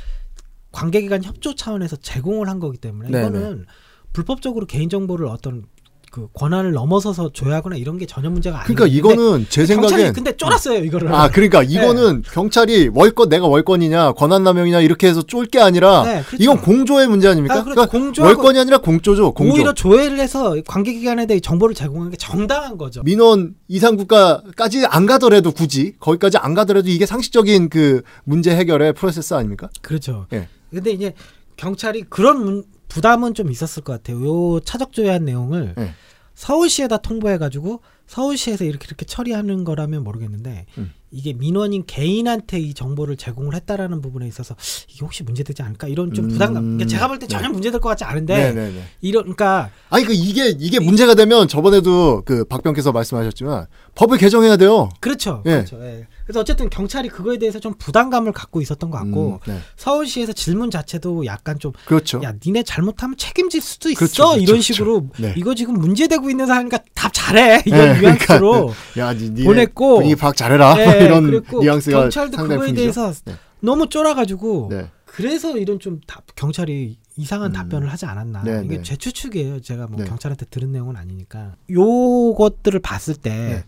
Speaker 2: 관계기관 협조 차원에서 제공을 한 거기 때문에
Speaker 1: 네,
Speaker 2: 이거는 불법적으로 개인 정보를 어떤 그 권한을 넘어서서 조회하거나 이런 게 전혀 문제가 아니에요.
Speaker 1: 그러니까 이거는 제 생각엔
Speaker 2: 근데 쫄았어요 이거를.
Speaker 1: 아 그러니까 이거는 경찰이 월권 내가 월권이냐 권한남용이냐 이렇게 해서 쫄 게 아니라
Speaker 2: 네, 그렇죠.
Speaker 1: 이건 공조의 문제 아닙니까?
Speaker 2: 아, 그렇죠.
Speaker 1: 그러니까 월권이 아니라 공조죠. 공조.
Speaker 2: 오히려 조회를 해서 관계기관에 대해 정보를 제공하는 게 정당한 거죠.
Speaker 1: 민원 이상 국가까지 안 가더라도 굳이 거기까지 안 가더라도 이게 상식적인 그 문제 해결의 프로세스 아닙니까?
Speaker 2: 그렇죠.
Speaker 1: 예.
Speaker 2: 근데 이제 경찰이 그런 문- 부담은 좀 있었을 것 같아요. 요 차적 조회한 내용을
Speaker 1: 예.
Speaker 2: 서울시에다 통보해가지고 서울시에서 이렇게 이렇게 처리하는 거라면 모르겠는데
Speaker 1: 음.
Speaker 2: 이게 민원인 개인한테 이 정보를 제공을 했다라는 부분에 있어서 이게 혹시 문제되지 않을까 이런 좀
Speaker 1: 음.
Speaker 2: 부담감. 그러니까 제가 볼 때 전혀
Speaker 1: 네.
Speaker 2: 문제될 것 같지 않은데
Speaker 1: 네네네.
Speaker 2: 이런 그러니까
Speaker 1: 아니 그 이게 이게 문제가 되면 저번에도 그 박병께서 말씀하셨지만 법을 개정해야 돼요.
Speaker 2: 그렇죠.
Speaker 1: 예.
Speaker 2: 그렇죠. 예. 그래서 어쨌든 경찰이 그거에 대해서 좀 부담감을 갖고 있었던 것 같고
Speaker 1: 음, 네.
Speaker 2: 서울시에서 질문 자체도 약간 좀
Speaker 1: 그렇죠.
Speaker 2: 야, 니네 잘못하면 책임질 수도 있어.
Speaker 1: 그렇죠, 그렇죠,
Speaker 2: 이런
Speaker 1: 그렇죠.
Speaker 2: 식으로
Speaker 1: 네.
Speaker 2: 이거 지금 문제되고 있는 사람이니까 답 잘해. 이런
Speaker 1: 네,
Speaker 2: 뉘앙스로
Speaker 1: 야, 니, 니
Speaker 2: 보냈고,
Speaker 1: 분위기 파악 잘해라.
Speaker 2: 네,
Speaker 1: 뭐 이런 뉘앙스가
Speaker 2: 경찰도 그거에
Speaker 1: 풍기죠.
Speaker 2: 대해서
Speaker 1: 네.
Speaker 2: 너무 쫄아가지고
Speaker 1: 네.
Speaker 2: 그래서 이런 좀 답- 경찰이 이상한
Speaker 1: 음.
Speaker 2: 답변을 하지 않았나.
Speaker 1: 네,
Speaker 2: 이게
Speaker 1: 네.
Speaker 2: 제 추측이에요. 제가 뭐
Speaker 1: 네.
Speaker 2: 경찰한테 들은 내용은 아니니까. 요것들을 봤을 때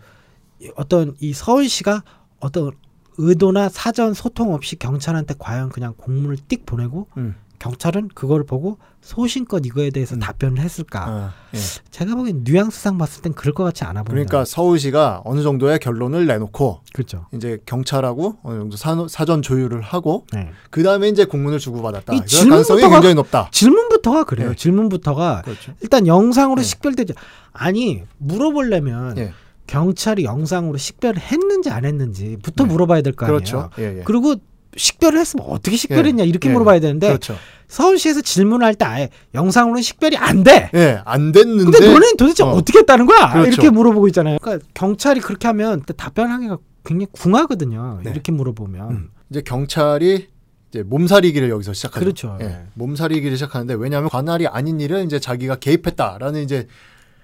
Speaker 1: 네.
Speaker 2: 어떤 이 서울시가 어떤 의도나 사전 소통 없이 경찰한테 과연 그냥 공문을 띡 보내고
Speaker 1: 음.
Speaker 2: 경찰은 그걸 보고 소신껏 이거에 대해서
Speaker 1: 음.
Speaker 2: 답변을 했을까?
Speaker 1: 아, 예.
Speaker 2: 제가 보기엔 뉘앙스상 봤을 땐 그럴 것 같지 않아 보인다.
Speaker 1: 그러니까 서울시가 어느 정도의 결론을 내놓고
Speaker 2: 그렇죠.
Speaker 1: 이제 경찰하고 어느 정도 사, 사전 조율을 하고
Speaker 2: 네.
Speaker 1: 그 다음에 이제 공문을 주고받았다.
Speaker 2: 이
Speaker 1: 가능성이 굉장히 높다.
Speaker 2: 질문부터가 그래요.
Speaker 1: 네.
Speaker 2: 질문부터가
Speaker 1: 그렇죠.
Speaker 2: 일단 영상으로
Speaker 1: 네.
Speaker 2: 식별되지 아니 물어보려면
Speaker 1: 예.
Speaker 2: 경찰이 영상으로 식별을 했는지 안 했는지부터
Speaker 1: 네.
Speaker 2: 물어봐야 될 거 아니에요.
Speaker 1: 그렇죠. 예, 예.
Speaker 2: 그리고 식별을 했으면 어떻게 식별했냐 이렇게
Speaker 1: 예.
Speaker 2: 물어봐야 되는데
Speaker 1: 그렇죠.
Speaker 2: 서울시에서 질문할 때 아예 영상으로는 식별이 안 돼.
Speaker 1: 예, 안 됐는데
Speaker 2: 근데 너는 도대체
Speaker 1: 어.
Speaker 2: 어. 떻게 했다는 거야?
Speaker 1: 그렇죠.
Speaker 2: 이렇게 물어보고 있잖아요. 그러니까 경찰이 그렇게 하면 또 답변하기가 굉장히 궁하거든요.
Speaker 1: 네.
Speaker 2: 이렇게 물어보면.
Speaker 1: 음. 이제 경찰이 이제 몸살이기를 여기서 시작하죠.
Speaker 2: 그렇죠.
Speaker 1: 예, 몸살이기를 시작하는데 왜냐하면 관할이 아닌 일을 이제 자기가 개입했다라는 이제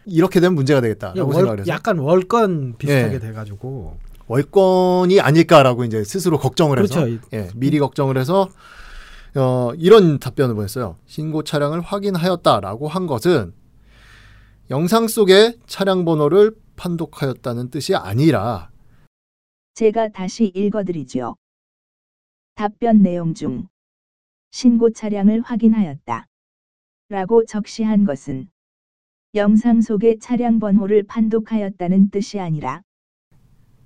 Speaker 1: 이렇게 되면 문제가 되겠다라고
Speaker 2: 월-
Speaker 1: 생각을 해서
Speaker 2: 약간 월권 비슷하게
Speaker 1: 예.
Speaker 2: 돼가지고.
Speaker 1: 월권이 아닐까라고 이제 스스로 걱정을 해서
Speaker 2: 그렇죠.
Speaker 1: 예, 미리 걱정을 해서 어, 이런 답변을 보냈어요. 신고 차량을 확인하였다라고 한 것은 영상 속의 차량 번호를 판독하였다는 뜻이 아니라
Speaker 3: 제가 다시 읽어드리죠. 답변 내용 중 신고 차량을 확인하였다. 라고 적시한 것은 영상 속의 차량 번호를 판독하였다는 뜻이 아니라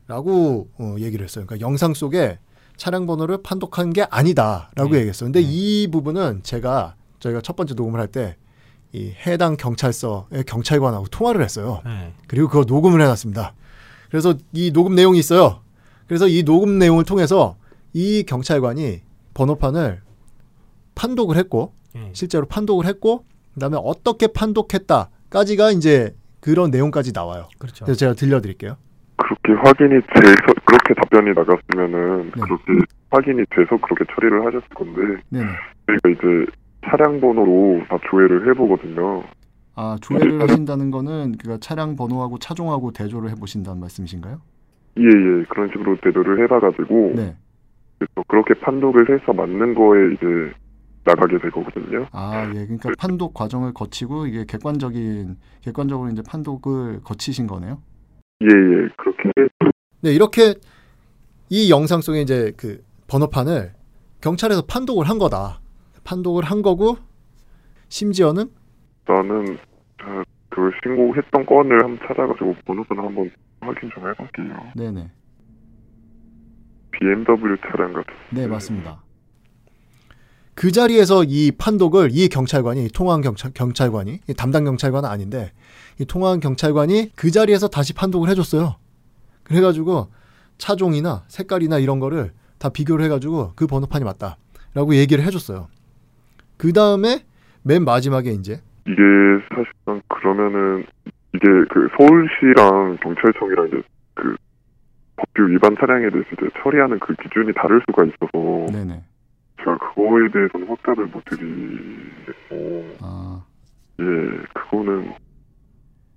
Speaker 1: 라고 어, 얘기를 했어요. 그러니까 영상 속에 차량 번호를 판독한 게 아니다라고
Speaker 2: 네.
Speaker 1: 얘기했어요. 근데
Speaker 2: 네.
Speaker 1: 이 부분은 제가 저희가 첫 번째 녹음을 할 때 이 해당 경찰서의 경찰관하고 통화를 했어요.
Speaker 2: 네.
Speaker 1: 그리고 그거 녹음을 해놨습니다. 그래서 이 녹음 내용이 있어요. 그래서 이 녹음 내용을 통해서 이 경찰관이 번호판을 판독을 했고
Speaker 2: 네.
Speaker 1: 실제로 판독을 했고 그다음에 어떻게 판독했다 까지가 이제 그런 내용까지 나와요.
Speaker 2: 그렇죠.
Speaker 1: 그래서 제가 들려드릴게요.
Speaker 4: 그렇게 확인이 돼서 그렇게 답변이 나갔으면은
Speaker 1: 네.
Speaker 4: 그렇게 확인이 돼서 그렇게 처리를 하셨을 건데
Speaker 1: 네네.
Speaker 4: 저희가 이제 차량 번호로 다 조회를 해보거든요.
Speaker 1: 아 조회를 하신다는 거는 그 차량 번호하고 차종하고 대조를 해보신다는 말씀이신가요?
Speaker 4: 예예 그런 식으로 대조를 해봐가지고
Speaker 1: 네.
Speaker 4: 그래서 그렇게 판독을 해서 맞는 거에 이제 나가게 되거든요.
Speaker 1: 아 예. 그러니까 판독 과정을 거치고 이게 객관적인 객관적으로 이제 판독을 거치신 거네요.
Speaker 4: 예 예 그렇게
Speaker 1: 네 이렇게 이 영상 속에 이제 그 번호판을 경찰에서 판독을 한 거다. 판독을 한 거고 심지어는
Speaker 4: 저는 어, 그 신고했던 건을 한번 찾아가지고 번호판을 한번 확인 좀 해볼게요.
Speaker 1: 네네.
Speaker 4: BMW 차량 같은.
Speaker 1: 네 맞습니다. 그 자리에서 이 판독을 이 경찰관이 통화한 경찰, 경찰관이 이 담당 경찰관은 아닌데 이 통화한 경찰관이 그 자리에서 다시 판독을 해줬어요. 그래가지고 차종이나 색깔이나 이런 거를 다 비교를 해가지고 그 번호판이 맞다라고 얘기를 해줬어요. 그 다음에 맨 마지막에 이제
Speaker 4: 이게 사실상 그러면은 이게 그 서울시랑 경찰청이랑 이제 그 법규 위반 차량에 대해서 이제 처리하는 그 기준이 다를 수가 있어서
Speaker 1: 네네.
Speaker 4: 제가 그거에 대해서는 확답을 못 드리겠고
Speaker 1: 아
Speaker 4: 예 그거는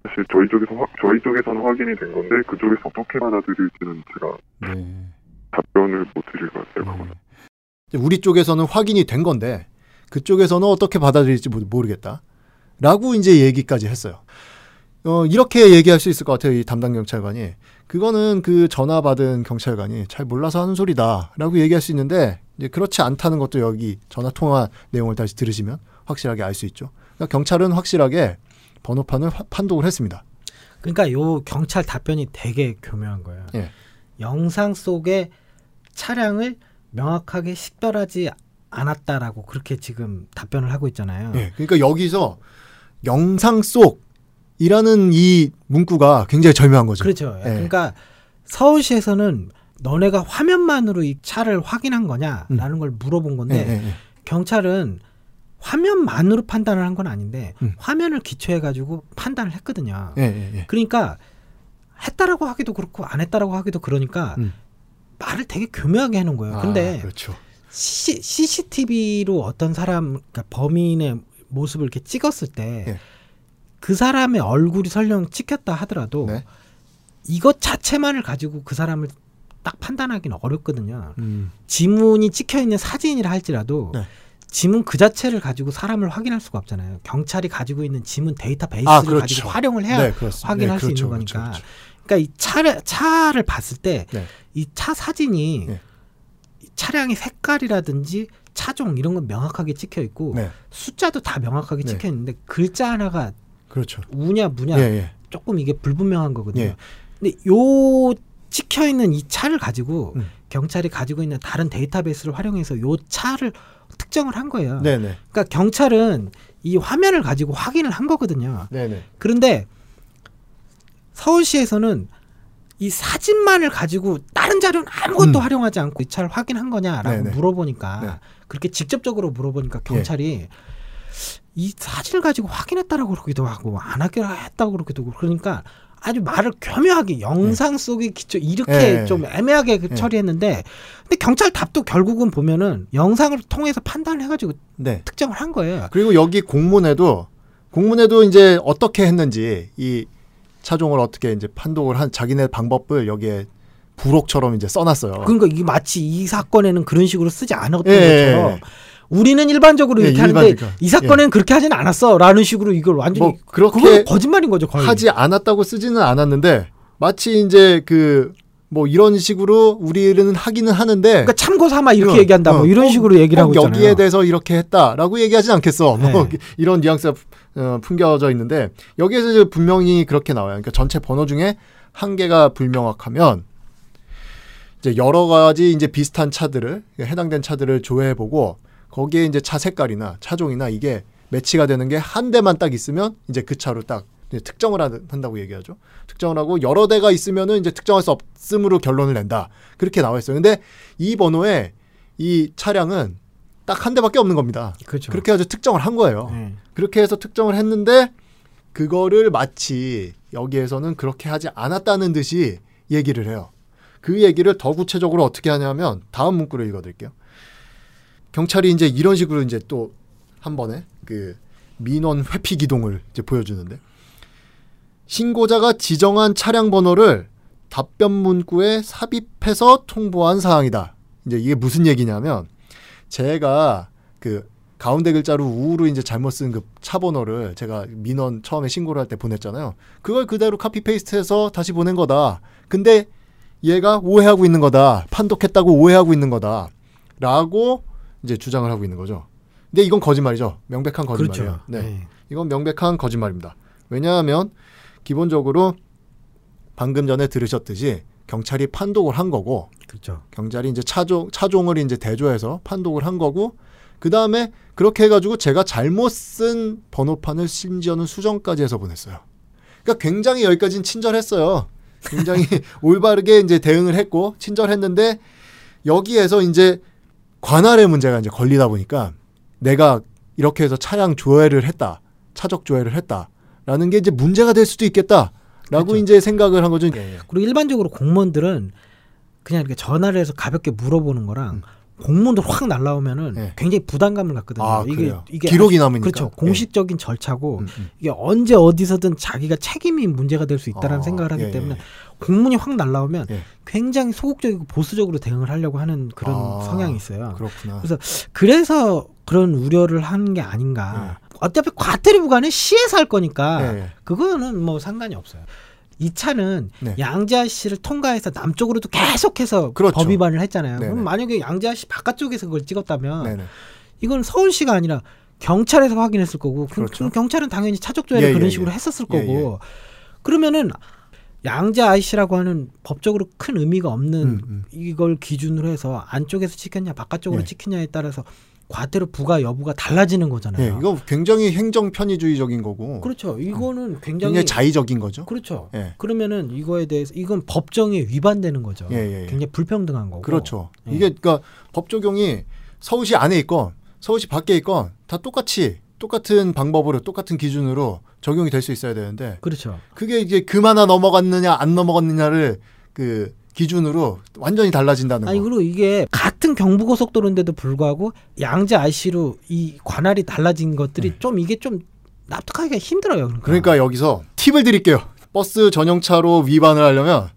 Speaker 4: 사실 저희 쪽에서 확- 저희 쪽에서는 확인이 된 건데 그쪽에서 어떻게 받아들일지는 제가
Speaker 1: 네.
Speaker 4: 답변을 못 드릴 것 같아요. 그거는.
Speaker 1: 네. 우리 쪽에서는 확인이 된 건데 그쪽에서는 어떻게 받아들일지 모르- 모르겠다. 라고 이제 얘기까지 했어요. 어, 이렇게 얘기할 수 있을 것 같아요. 이 담당 경찰관이. 그거는 그 전화 받은 경찰관이 잘 몰라서 하는 소리다. 라고 얘기할 수 있는데 이제 그렇지 않다는 것도 여기 전화 통화 내용을 다시 들으시면 확실하게 알 수 있죠. 그러니까 경찰은 확실하게 번호판을 화- 판독을 했습니다.
Speaker 2: 그러니까 요 경찰 답변이 되게 교묘한 거예요.
Speaker 1: 예.
Speaker 2: 영상 속에 차량을 명확하게 식별하지 않았다라고 그렇게 지금 답변을 하고 있잖아요.
Speaker 1: 예, 그러니까 여기서 영상 속이라는 이 문구가 굉장히 절묘한 거죠.
Speaker 2: 그렇죠.
Speaker 1: 예.
Speaker 2: 그러니까 서울시에서는 너네가 화면만으로 이 차를 확인한 거냐라는 걸 물어본
Speaker 1: 예,
Speaker 2: 건데
Speaker 1: 예, 예.
Speaker 2: 경찰은 화면만으로 판단을 한 건 아닌데
Speaker 1: 음.
Speaker 2: 화면을 기초해 가지고 판단을 했거든요. 그러니까 했다라고 하기도 그렇고 안 했다라고 하기도 그러니까
Speaker 1: 음.
Speaker 2: 말을 되게 교묘하게 해놓은 거예요.
Speaker 1: 아,
Speaker 2: 근데
Speaker 1: 그렇죠.
Speaker 2: C, CCTV로 어떤 사람, 그러니까 범인의 모습을 이렇게 찍었을 때
Speaker 1: 예.
Speaker 2: 그 사람의 얼굴이 설령 찍혔다 하더라도
Speaker 1: 네.
Speaker 2: 이것 자체만을 가지고 그 사람을 딱 판단하기는 어렵거든요.
Speaker 1: 음.
Speaker 2: 지문이 찍혀 있는 사진이라 할지라도
Speaker 1: 네.
Speaker 2: 지문 그 자체를 가지고 사람을 확인할 수가 없잖아요. 경찰이 가지고 있는 지문 데이터베이스를
Speaker 1: 아, 그렇죠.
Speaker 2: 가지고 활용을 해야
Speaker 1: 네, 그렇습니다.
Speaker 2: 확인할
Speaker 1: 네,
Speaker 2: 수
Speaker 1: 그렇죠,
Speaker 2: 있는
Speaker 1: 그렇죠,
Speaker 2: 거니까.
Speaker 1: 그렇죠.
Speaker 2: 그러니까 이 차를 차를 봤을 때이
Speaker 1: 네.
Speaker 2: 차 사진이
Speaker 1: 네.
Speaker 2: 이 차량의 색깔이라든지 차종 이런 건 명확하게 찍혀 있고
Speaker 1: 네,
Speaker 2: 숫자도 다 명확하게
Speaker 1: 네.
Speaker 2: 찍혀 있는데 글자 하나가
Speaker 1: 그렇죠.
Speaker 2: 우냐 무냐
Speaker 1: 예, 예.
Speaker 2: 조금 이게 불분명한 거거든요.
Speaker 1: 예.
Speaker 2: 근데 요 찍혀 있는 이 차를 가지고
Speaker 1: 음.
Speaker 2: 경찰이 가지고 있는 다른 데이터베이스를 활용해서 요 차를 특정을 한 거예요.
Speaker 1: 네, 네,
Speaker 2: 그러니까 경찰은 이 화면을 가지고 확인을 한 거거든요.
Speaker 1: 네, 네.
Speaker 2: 그런데 서울시에서는 이 사진만을 가지고 다른 자료는 아무것도
Speaker 1: 음.
Speaker 2: 활용하지 않고 이 차를 확인한 거냐라고
Speaker 1: 네네.
Speaker 2: 물어보니까
Speaker 1: 네.
Speaker 2: 그렇게 직접적으로 물어보니까 경찰이 이 사진을 가지고 확인했다라고 그러기도 하고 안 하기로 했다고 그러기도 하고 그러니까 아주 말을 교묘하게 영상 속에 기초 이렇게
Speaker 1: 네.
Speaker 2: 좀 애매하게 그
Speaker 1: 네.
Speaker 2: 처리했는데 근데 경찰 답도 결국은 보면은 영상을 통해서 판단을 해가지고
Speaker 1: 네.
Speaker 2: 특정을 한 거예요.
Speaker 1: 그리고 여기 공문에도 공문에도 이제 어떻게 했는지 이 차종을 어떻게 이제 판독을 한 자기네 방법을 여기에 부록처럼 이제 써놨어요.
Speaker 2: 그러니까 이게 마치 이 사건에는 그런 식으로 쓰지 않았던
Speaker 1: 예,
Speaker 2: 것처럼 우리는 일반적으로
Speaker 1: 예,
Speaker 2: 이렇게 하는데
Speaker 1: 일반적으로.
Speaker 2: 이 사건에는 그렇게 하진 않았어라는 식으로 이걸 완전히
Speaker 1: 뭐 그렇게
Speaker 2: 거짓말인 거죠 거의.
Speaker 1: 하지 않았다고 쓰지는 않았는데 마치 이제 그 뭐 이런 식으로 우리는 하기는 하는데
Speaker 2: 그러니까 참고 삼아 이렇게
Speaker 1: 어,
Speaker 2: 얘기한다 뭐
Speaker 1: 어,
Speaker 2: 이런
Speaker 1: 꼭-
Speaker 2: 식으로 얘기를 하고
Speaker 1: 꼭
Speaker 2: 있잖아요.
Speaker 1: 여기에 대해서 이렇게 했다라고 얘기하진 않겠어. 뭐
Speaker 2: 네.
Speaker 1: 이런 뉘앙스가 어, 풍겨져 있는데 여기에서 이제 분명히 그렇게 나와요. 그러니까 전체 번호 중에 한 개가 불명확하면 이제 여러 가지 이제 비슷한 차들을 해당된 차들을 조회해 보고 거기에 이제 차 색깔이나 차종이나 이게 매치가 되는 게 한 대만 딱 있으면 이제 그 차로 딱 특정을 하- 한다고 얘기하죠. 특정을 하고 여러 대가 있으면은 이제 특정할 수 없음으로 결론을 낸다. 그렇게 나와 있어요. 근데 이 번호에 이 차량은 딱 한 대밖에 없는 겁니다.
Speaker 2: 그렇죠.
Speaker 1: 그렇게 해서 특정을 한 거예요.
Speaker 2: 네.
Speaker 1: 그렇게 해서 특정을 했는데 그거를 마치 여기에서는 그렇게 하지 않았다는 듯이 얘기를 해요. 그 얘기를 더 구체적으로 어떻게 하냐면 다음 문구를 읽어드릴게요. 경찰이 이제 이런 식으로 이제 또 한 번에 그 민원 회피 기동을 이제 보여주는데 신고자가 지정한 차량 번호를 답변 문구에 삽입해서 통보한 사항이다. 이제 이게 무슨 얘기냐면 제가 그 가운데 글자로 우로 이제 잘못 쓴 그 차 번호를 제가 민원 처음에 신고를 할 때 보냈잖아요. 그걸 그대로 카피 페이스트해서 다시 보낸 거다. 근데 얘가 오해하고 있는 거다. 판독했다고 오해하고 있는 거다. 라고 이제 주장을 하고 있는 거죠. 근데 이건 거짓말이죠. 명백한 거짓말이에요.
Speaker 2: 그렇죠.
Speaker 1: 네.
Speaker 2: 네.
Speaker 1: 이건 명백한 거짓말입니다. 왜냐하면 기본적으로 방금 전에 들으셨듯이 경찰이 판독을 한 거고
Speaker 2: 그렇죠.
Speaker 1: 경찰이 이제 차종 차종을 이제 대조해서 판독을 한 거고 그 다음에 그렇게 해 가지고 제가 잘못 쓴 번호판을 심지어는 수정까지 해서 보냈어요. 그러니까 굉장히 여기까지는 친절했어요. 굉장히 올바르게 이제 대응을 했고 친절했는데 여기에서 이제 관할의 문제가 이제 걸리다 보니까 내가 이렇게 해서 차량 조회를 했다, 차적 조회를 했다 라는 게 이제 문제가 될 수도 있겠다 라고
Speaker 2: 그렇죠.
Speaker 1: 이제 생각을 한 거죠. 예, 예.
Speaker 2: 그리고 일반적으로 공무원들은 그냥 이렇게 전화를 해서 가볍게 물어보는 거랑 공문도 확 날라오면은
Speaker 1: 네.
Speaker 2: 굉장히 부담감을 갖거든요.
Speaker 1: 아,
Speaker 2: 이게
Speaker 1: 그래요?
Speaker 2: 이게
Speaker 1: 기록이 남으니까.
Speaker 2: 그렇죠. 공식적인 절차고
Speaker 1: 음, 음.
Speaker 2: 이게 언제 어디서든 자기가 책임이 문제가 될 수 있다라는
Speaker 1: 아,
Speaker 2: 생각을 하기
Speaker 1: 예,
Speaker 2: 때문에
Speaker 1: 예.
Speaker 2: 공문이 확 날라오면
Speaker 1: 예.
Speaker 2: 굉장히 소극적이고 보수적으로 대응을 하려고 하는 그런
Speaker 1: 아,
Speaker 2: 성향이 있어요.
Speaker 1: 그렇구나.
Speaker 2: 그래서 그래서 그런 우려를 하는 게 아닌가.
Speaker 1: 네.
Speaker 2: 어차피 과태료 부과는 시에서 할 거니까
Speaker 1: 예, 예.
Speaker 2: 그거는 뭐 상관이 없어요. 이 차는
Speaker 1: 네.
Speaker 2: 양재하 씨를 통과해서 남쪽으로도 계속해서
Speaker 1: 그렇죠.
Speaker 2: 법 위반을 했잖아요.
Speaker 1: 네네.
Speaker 2: 그럼 만약에 양재하 씨 바깥쪽에서 그걸 찍었다면
Speaker 1: 네네.
Speaker 2: 이건 서울시가 아니라 경찰에서 확인했을 거고
Speaker 1: 그렇죠.
Speaker 2: 경찰은 당연히 차적 조회를
Speaker 1: 예,
Speaker 2: 그런
Speaker 1: 예,
Speaker 2: 식으로
Speaker 1: 예.
Speaker 2: 했었을
Speaker 1: 예,
Speaker 2: 거고 그러면은 양재 아이씨라고 하는 법적으로 큰 의미가 없는
Speaker 1: 음, 음.
Speaker 2: 이걸 기준으로 해서 안쪽에서 찍혔냐 바깥쪽으로
Speaker 1: 예.
Speaker 2: 찍히냐에 따라서 과태료 부과 여부가 달라지는 거잖아요.
Speaker 1: 예, 이거 굉장히 행정 편의주의적인 거고
Speaker 2: 그렇죠. 이거는 굉장히
Speaker 1: 굉장히 자의적인 거죠.
Speaker 2: 그렇죠.
Speaker 1: 예.
Speaker 2: 그러면은 이거에 대해서 이건 법정에 위반되는 거죠.
Speaker 1: 예, 예, 예.
Speaker 2: 굉장히 불평등한 거고.
Speaker 1: 그렇죠.
Speaker 2: 예.
Speaker 1: 이게 그러니까 법 적용이 서울시 안에 있건 서울시 밖에 있건 다 똑같이 똑같은 방법으로 똑같은 기준으로 적용이 될 수 있어야 되는데
Speaker 2: 그렇죠.
Speaker 1: 그게 이제 그마나 넘어갔느냐 안 넘어갔느냐를 그 기준으로 완전히 달라진다는
Speaker 2: 아니
Speaker 1: 거.
Speaker 2: 그리고 이게 같은 경부고속도로인데도 불구하고 양재 IC로 이 관할이 달라진 것들이 좀 이게 좀 납득하기가 힘들어요. 그러니까.
Speaker 1: 네. 그러니까 여기서 팁을 드릴게요. 버스 전용차로 위반을 하려면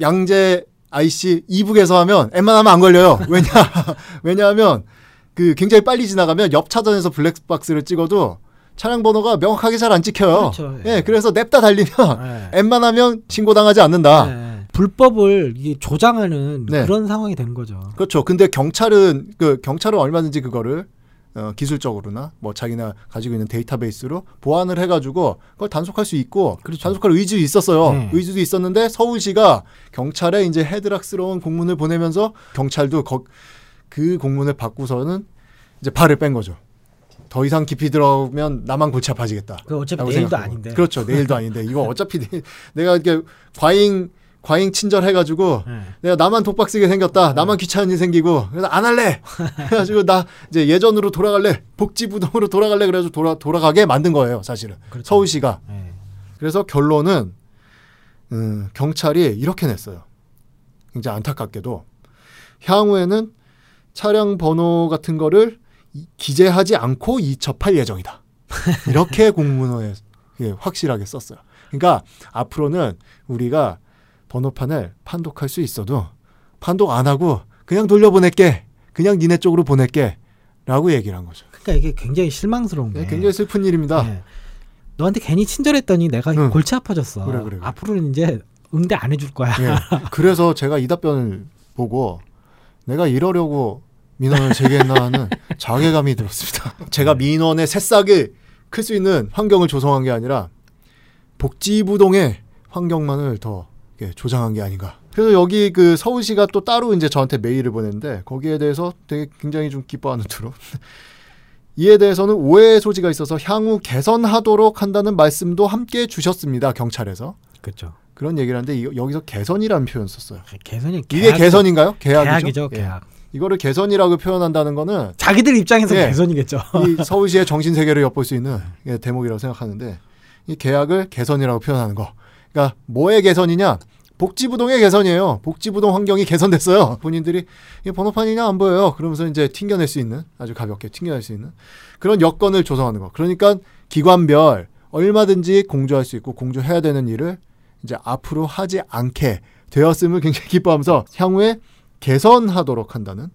Speaker 1: 양재 IC 이북에서 하면 웬만하면 안 걸려요. 왜냐 왜냐하면 그 굉장히 빨리 지나가면 옆 차선에서 블랙박스를 찍어도 차량 번호가 명확하게 잘 안 찍혀요.
Speaker 2: 그렇죠.
Speaker 1: 예, 그래서 냅다 달리면
Speaker 2: 예.
Speaker 1: 웬만하면 신고당하지 않는다.
Speaker 2: 예. 불법을 이게 조장하는
Speaker 1: 네.
Speaker 2: 그런 상황이 되는 거죠.
Speaker 1: 그렇죠. 근데 경찰은 그 경찰은 얼마든지 그거를 어, 기술적으로나 뭐 자기나 가지고 있는 데이터베이스로 보완을 해가지고 그걸 단속할 수 있고
Speaker 2: 그렇죠.
Speaker 1: 단속할 의지도 있었어요.
Speaker 2: 네.
Speaker 1: 의지도 있었는데 서울시가 경찰에 이제 헤드락스러운 공문을 보내면서 경찰도 거, 그 공문을 받고서는 이제 발을 뺀 거죠. 더 이상 깊이 들어오면 나만 골치 아파지겠다.
Speaker 2: 그 어차피 내일도
Speaker 1: 생각하고.
Speaker 2: 아닌데.
Speaker 1: 그렇죠. 내일도 아닌데 이거 어차피 내, 내가 이렇게 과잉 과잉 친절해가지고
Speaker 2: 예.
Speaker 1: 내가 나만 독박 쓰게 생겼다. 나만 귀찮은 일 생기고 그래서 안 할래. 그래가지고 나 이제 예전으로 돌아갈래. 복지부동으로 돌아갈래. 그래가지고 돌아 돌아가게 만든 거예요. 사실은
Speaker 2: 그렇죠.
Speaker 1: 서울시가.
Speaker 2: 예.
Speaker 1: 그래서 결론은 음, 경찰이 이렇게 냈어요. 굉장히 안타깝게도 향후에는 차량 번호 같은 거를 이- 기재하지 않고 이첩할 예정이다. 이렇게 공문호에 예, 확실하게 썼어요. 그러니까 앞으로는 우리가 번호판을 판독할 수 있어도 판독 안 하고 그냥 돌려보낼게. 그냥 니네 쪽으로 보낼게. 라고 얘기를 한 거죠.
Speaker 2: 그러니까 이게 굉장히 실망스러운 게
Speaker 1: 네, 굉장히 슬픈 일입니다.
Speaker 2: 예. 너한테 괜히 친절했더니 내가
Speaker 1: 응.
Speaker 2: 골치 아파졌어.
Speaker 1: 그래, 그래, 그래.
Speaker 2: 앞으로는 이제 응대 안 해줄 거야.
Speaker 1: 예. 그래서 제가 이 답변을 보고 내가 이러려고 민원을 제기했나 하는 자괴감이 들었습니다. 제가 민원의 새싹이 클 수 있는 환경을 조성한 게 아니라 복지부동의 환경만을 더 조장한 게 아닌가. 그래서 여기 그 서울시가 또 따로 이제 저한테 메일을 보냈는데 거기에 대해서 되게 굉장히 좀 기뻐하는 투로 이에 대해서는 오해의 소지가 있어서 향후 개선하도록 한다는 말씀도 함께 주셨습니다. 경찰에서.
Speaker 2: 그렇죠.
Speaker 1: 그런 얘기를 하는데 이- 여기서 개선이라는 표현 썼어요.
Speaker 2: 개선이
Speaker 1: 이게
Speaker 2: 계약-
Speaker 1: 개선인가요? 계약이죠.
Speaker 2: 계약이죠.
Speaker 1: 예.
Speaker 2: 계약.
Speaker 1: 이거를 개선이라고 표현한다는 거는
Speaker 2: 자기들 입장에서
Speaker 1: 예.
Speaker 2: 개선이겠죠.
Speaker 1: 이 서울시의 정신 세계를 엿볼 수 있는 예, 대목이라고 생각하는데 이 계약을 개선이라고 표현하는 거. 그러니까 뭐의 개선이냐? 복지부동의 개선이에요. 복지부동 환경이 개선됐어요. 본인들이 이 번호판이냐 안 보여요. 그러면서 이제 튕겨낼 수 있는 아주 가볍게 튕겨낼 수 있는 그런 여건을 조성하는 거. 그러니까 기관별 얼마든지 공조할 수 있고 공조해야 되는 일을 이제 앞으로 하지 않게 되었음을 굉장히 기뻐하면서 향후에 개선하도록 한다는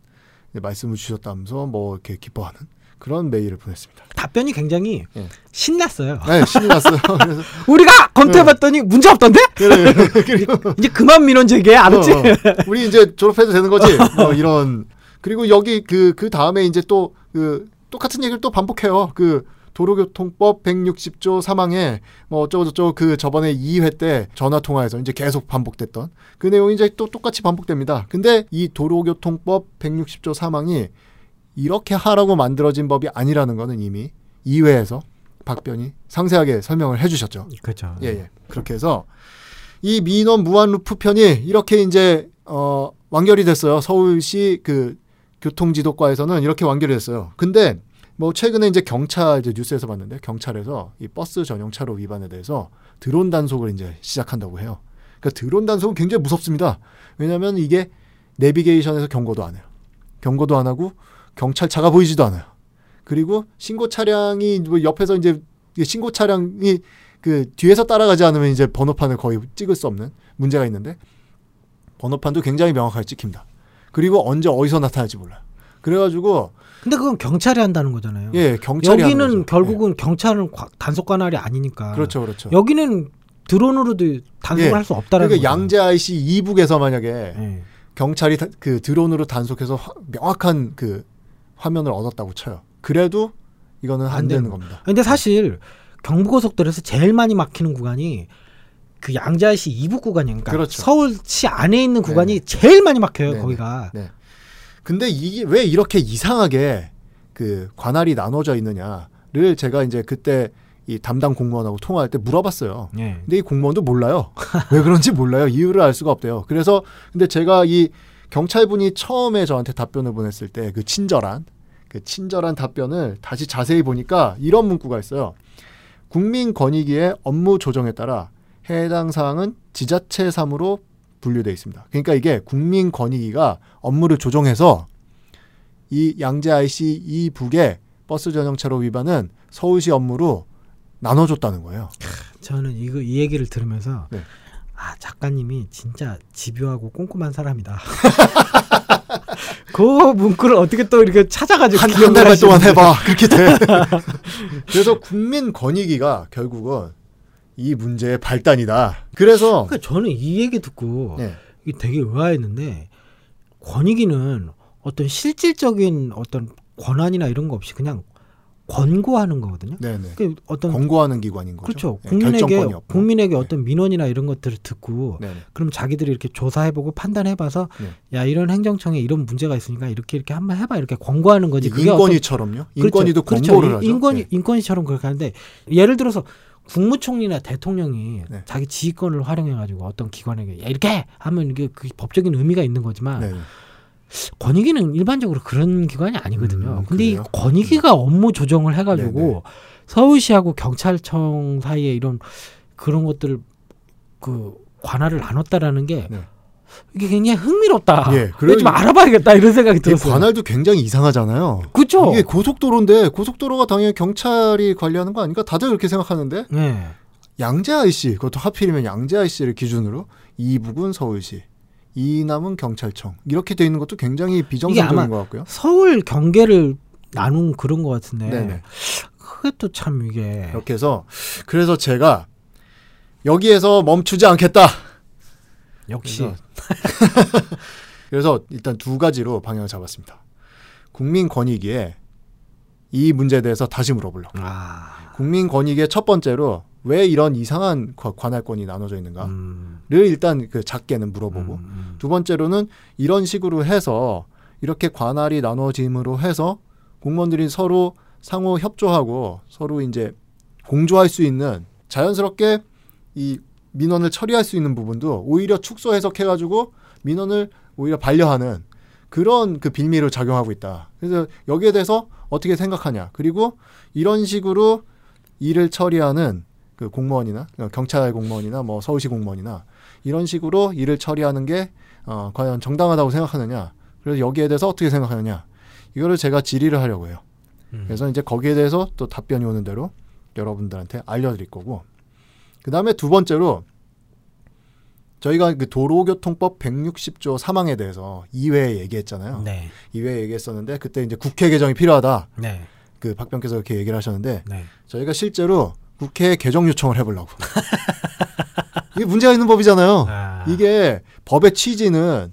Speaker 1: 말씀을 주셨다면서 뭐 이렇게 기뻐하는 그런 메일을 보냈습니다.
Speaker 2: 답변이 굉장히
Speaker 1: 예.
Speaker 2: 신났어요.
Speaker 1: 네, 신이 났어요. 그래서
Speaker 2: 우리가 검토해봤더니 문제 없던데?
Speaker 1: 그래, 그리고
Speaker 2: 이제 그만 민원 제기해 알았지?
Speaker 1: 어, 어. 우리 이제 졸업해도 되는 거지. 뭐 이런 그리고 여기 그 그 다음에 이제 또 그 똑같은 얘기를 또 반복해요. 그 도로교통법 160조 사망에 뭐 어쩌고 저쩌고 그 저번에 2회 때 전화 통화에서 이제 계속 반복됐던 그 내용이 이제 또 똑같이 반복됩니다. 근데 이 도로교통법 160조 사망이 이렇게 하라고 만들어진 법이 아니라는 거는 이미 2회에서 박변이 상세하게 설명을 해주셨죠.
Speaker 2: 그렇죠.
Speaker 1: 예, 예. 그렇게 해서 이 민원 무한 루프 편이 이렇게 이제 어 완결이 됐어요. 서울시 그 교통지도과에서는 이렇게 완결이 됐어요. 근데 뭐 최근에 이제 경찰 이제 뉴스에서 봤는데 경찰에서 이 버스 전용 차로 위반에 대해서 드론 단속을 이제 시작한다고 해요. 그러니까 드론 단속은 굉장히 무섭습니다. 왜냐하면 이게 내비게이션에서 경고도 안 해요. 경고도 안 하고 경찰 차가 보이지도 않아요. 그리고 신고 차량이 뭐 옆에서 이제 신고 차량이 그 뒤에서 따라가지 않으면 이제 번호판을 거의 찍을 수 없는 문제가 있는데 번호판도 굉장히 명확하게 찍힙니다. 그리고 언제 어디서 나타날지 몰라요. 그래가지고
Speaker 2: 근데 그건 경찰이 한다는 거잖아요.
Speaker 1: 예 경찰이
Speaker 2: 여기는. 결국은 경찰은 과- 단속 관할이 아니니까.
Speaker 1: 예. 그렇죠, 그렇죠.
Speaker 2: 여기는 드론으로도 단속을
Speaker 1: 예.
Speaker 2: 할수 없다라는
Speaker 1: 그러니까
Speaker 2: 거죠.
Speaker 1: 양재 IC 이북에서 만약에
Speaker 2: 예.
Speaker 1: 경찰이 다- 그 드론으로 단속해서 화- 명확한 그 화면을 얻었다고 쳐요. 그래도 이거는 안,
Speaker 2: 안
Speaker 1: 되는
Speaker 2: 되는
Speaker 1: 겁니다.
Speaker 2: 근데 사실 경부고속도로에서 제일 많이 막히는 구간이 그 양재시 이북 구간이니까
Speaker 1: 그렇죠.
Speaker 2: 서울시 안에 있는 구간이
Speaker 1: 네네.
Speaker 2: 제일 많이 막혀요
Speaker 1: 네네.
Speaker 2: 거기가
Speaker 1: 네. 근데 이게 왜 이렇게 이상하게 그 관할이 나눠져 있느냐를 제가 이제 그때 이 담당 공무원하고 통화할 때 물어봤어요.
Speaker 2: 예.
Speaker 1: 근데 이 공무원도 몰라요. 왜 그런지 몰라요. 이유를 알 수가 없대요. 그래서 근데 제가 이 경찰분이 처음에 저한테 답변을 보냈을 때 그 친절한 그 친절한 답변을 다시 자세히 보니까 이런 문구가 있어요. 국민권익위의 업무 조정에 따라 해당 사항은 지자체 사무로 분류되어 있습니다. 그러니까 이게 국민권익위가 업무를 조정해서 이 양재 IC 이 북의 버스 전용차로 위반은 서울시 업무로 나눠줬다는 거예요.
Speaker 2: 저는 이거 이 얘기를 들으면서
Speaker 1: 네.
Speaker 2: 아 작가님이 진짜 집요하고 꼼꼼한 사람이다. 그 문구를 어떻게 또 이렇게 찾아가지고
Speaker 1: 한, 한 달만 동안. 해봐. 그렇게 돼. 그래서 국민권익위가 결국은 이 문제의 발단이다. 그래서
Speaker 2: 그러니까 저는 이 얘기 듣고
Speaker 1: 네.
Speaker 2: 이게 되게 의아했는데 권익위는 어떤 실질적인 어떤 권한이나 이런 거 없이 그냥 권고하는 거거든요.
Speaker 1: 네네.
Speaker 2: 그 어떤
Speaker 1: 권고하는 기관인 거죠.
Speaker 2: 그렇죠.
Speaker 1: 네,
Speaker 2: 국민에게. 국민에게
Speaker 1: 네.
Speaker 2: 어떤 민원이나 이런 것들을 듣고
Speaker 1: 네네.
Speaker 2: 그럼 자기들이 이렇게 조사해보고 판단해봐서
Speaker 1: 네.
Speaker 2: 야 이런 행정청에 이런 문제가 있으니까 이렇게 이렇게 한번 해봐 이렇게 권고하는 거지. 그게
Speaker 1: 인권위처럼요.
Speaker 2: 어떤-
Speaker 1: 인권위도
Speaker 2: 그렇죠.
Speaker 1: 권고를
Speaker 2: 그렇죠.
Speaker 1: 하죠.
Speaker 2: 인권위
Speaker 1: 네.
Speaker 2: 인권위처럼 그렇게 하는데 예를 들어서 국무총리나 대통령이
Speaker 1: 네.
Speaker 2: 자기 지휘권을 활용해 가지고 어떤 기관에게 야, 이렇게 하면 이게 그 법적인 의미가 있는 거지만
Speaker 1: 네.
Speaker 2: 권익위는 일반적으로 그런 기관이 아니거든요.
Speaker 1: 음,
Speaker 2: 근데 이? 권익위가 업무 조정을 해 가지고
Speaker 1: 네네.
Speaker 2: 서울시하고 경찰청 사이에 이런 그런 것들을 그 관할을 나눴다라는 게
Speaker 1: 네.
Speaker 2: 이게 굉장히 흥미롭다.
Speaker 1: 예,
Speaker 2: 그래 좀 알아봐야겠다 이런 생각이
Speaker 1: 이
Speaker 2: 들었어요.
Speaker 1: 관할도 굉장히 이상하잖아요.
Speaker 2: 그렇죠.
Speaker 1: 이게 고속도로인데 고속도로가 당연히 경찰이 관리하는 거 아닌가? 다들 그렇게 생각하는데
Speaker 2: 네.
Speaker 1: 양재 IC 그것도 하필이면 양재 IC를 기준으로 이북은 서울시, 이남은 경찰청 이렇게 돼 있는 것도 굉장히 비정상적인 것 같고요.
Speaker 2: 서울 경계를 나눈 그런 것 같은데
Speaker 1: 네네.
Speaker 2: 그것도 참 이게
Speaker 1: 이렇게 해서 그래서 제가 여기에서 멈추지 않겠다.
Speaker 2: 역시
Speaker 1: 그래서, 그래서 일단 두 가지로 방향을 잡았습니다. 국민 권익위에 이 문제에 대해서 다시 물어보려고.
Speaker 2: 아,
Speaker 1: 국민 권익위에 첫 번째로 왜 이런 이상한 관- 관할권이 나눠져 있는가를
Speaker 2: 음,
Speaker 1: 일단 그 작게는 물어보고
Speaker 2: 음, 음.
Speaker 1: 두 번째로는 이런 식으로 해서 이렇게 관할이 나눠짐으로 해서 공무원들이 서로 상호 협조하고 서로 이제 공조할 수 있는 자연스럽게 이 민원을 처리할 수 있는 부분도 오히려 축소 해석해가지고 민원을 오히려 반려하는 그런 그 빌미로 작용하고 있다. 그래서 여기에 대해서 어떻게 생각하냐. 그리고 이런 식으로 일을 처리하는 그 공무원이나 경찰 공무원이나 뭐 서울시 공무원이나 이런 식으로 일을 처리하는 게 어, 과연 정당하다고 생각하느냐. 그래서 여기에 대해서 어떻게 생각하느냐. 이거를 제가 질의를 하려고 해요.
Speaker 2: 음.
Speaker 1: 그래서 이제 거기에 대해서 또 답변이 오는 대로 여러분들한테 알려드릴 거고. 그 다음에 두 번째로 저희가 그 도로교통법 160조 사망에 대해서 2회에 얘기했잖아요.
Speaker 2: 네,
Speaker 1: 2회에 얘기했었는데 그때 이제 국회 개정이 필요하다.
Speaker 2: 네,
Speaker 1: 그 박병께서 이렇게 얘기를 하셨는데
Speaker 2: 네.
Speaker 1: 저희가 실제로 국회에 개정 요청을 해보려고. 이게 문제가 있는 법이잖아요.
Speaker 2: 아,
Speaker 1: 이게 법의 취지는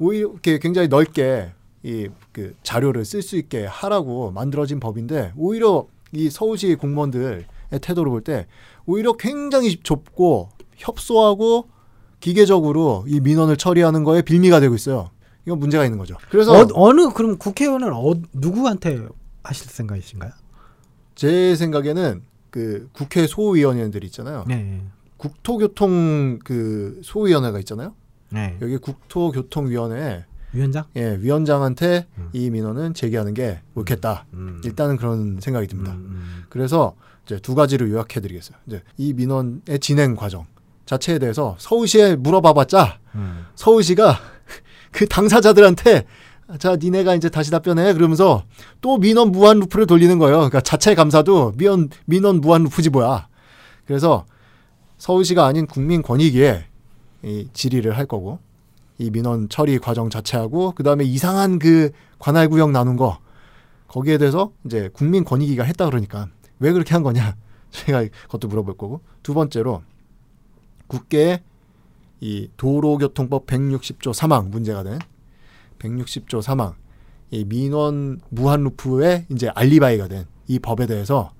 Speaker 1: 오히려 이렇게 굉장히 넓게 이 그 자료를 쓸 수 있게 하라고 만들어진 법인데 오히려 이 서울시 공무원들의 태도를 볼 때 오히려 굉장히 좁고 협소하고 기계적으로 이 민원을 처리하는 거에 빌미가 되고 있어요. 이건 문제가 있는 거죠. 그래서
Speaker 2: 어, 어느 그럼 국회의원은 어, 누구한테 하실 생각이신가요?
Speaker 1: 제 생각에는 그 국회 소위원회들 있잖아요.
Speaker 2: 네,
Speaker 1: 국토교통 그 소위원회가 있잖아요.
Speaker 2: 네.
Speaker 1: 여기 국토교통위원회
Speaker 2: 위원장?
Speaker 1: 예, 위원장한테
Speaker 2: 음.
Speaker 1: 이 민원은 제기하는 게 옳겠다.
Speaker 2: 음.
Speaker 1: 일단은 그런 생각이 듭니다.
Speaker 2: 음, 음.
Speaker 1: 그래서 이제 두 가지를 요약해드리겠어요. 이제 이 민원의 진행 과정 자체에 대해서 서울시에 물어봐봤자
Speaker 2: 음.
Speaker 1: 서울시가 그 당사자들한테 자 니네가 이제 다시 답변해 그러면서 또 민원 무한 루프를 돌리는 거예요. 그러니까 자체 감사도 민원 민원 무한 루프지 뭐야. 그래서 서울시가 아닌 국민권익위에 이 질의를 할 거고 이 민원 처리 과정 자체하고 그 다음에 이상한 그 관할 구역 나눈 거 거기에 대해서 이제 국민권익위가 했다 그러니까 왜 그렇게 한 거냐 제가 그것도 물어볼 거고 두 번째로 국회에 이 도로교통법 160조 사망 문제가 된 160조 사망 이 민원 무한 루프의 이제 알리바이가 된 이 법에 대해서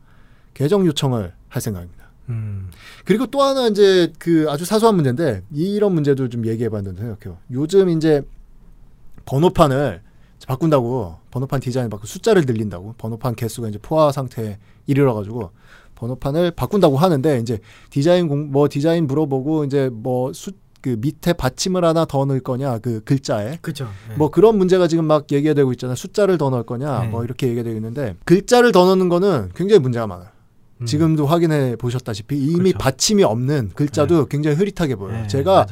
Speaker 1: 개정 요청을 할 생각입니다.
Speaker 2: 음.
Speaker 1: 그리고 또 하나 이제 그 아주 사소한 문제인데 이런 문제도 좀 얘기해 봤는데 생각해요. 요즘 이제 번호판을 바꾼다고 번호판 디자인 바꾸 숫자를 늘린다고 번호판 개수가 이제 포화 상태에 이르러 가지고 번호판을 바꾼다고 하는데 이제 디자인 공 뭐 디자인 물어보고 이제 뭐수그 밑에 받침을 하나 더 넣을 거냐 그 글자에
Speaker 2: 그죠. 네.
Speaker 1: 뭐 그런 문제가 지금 막 얘기가 되고 있잖아요. 숫자를 더 넣을 거냐
Speaker 2: 네.
Speaker 1: 뭐 이렇게 얘기가 되고 있는데 글자를 더 넣는 거는 굉장히 문제가 많아요.
Speaker 2: 음.
Speaker 1: 지금도 확인해 보셨다시피 이미
Speaker 2: 그렇죠.
Speaker 1: 받침이 없는 글자도 굉장히 흐릿하게 보여요.
Speaker 2: 네,
Speaker 1: 제가
Speaker 2: 맞아요.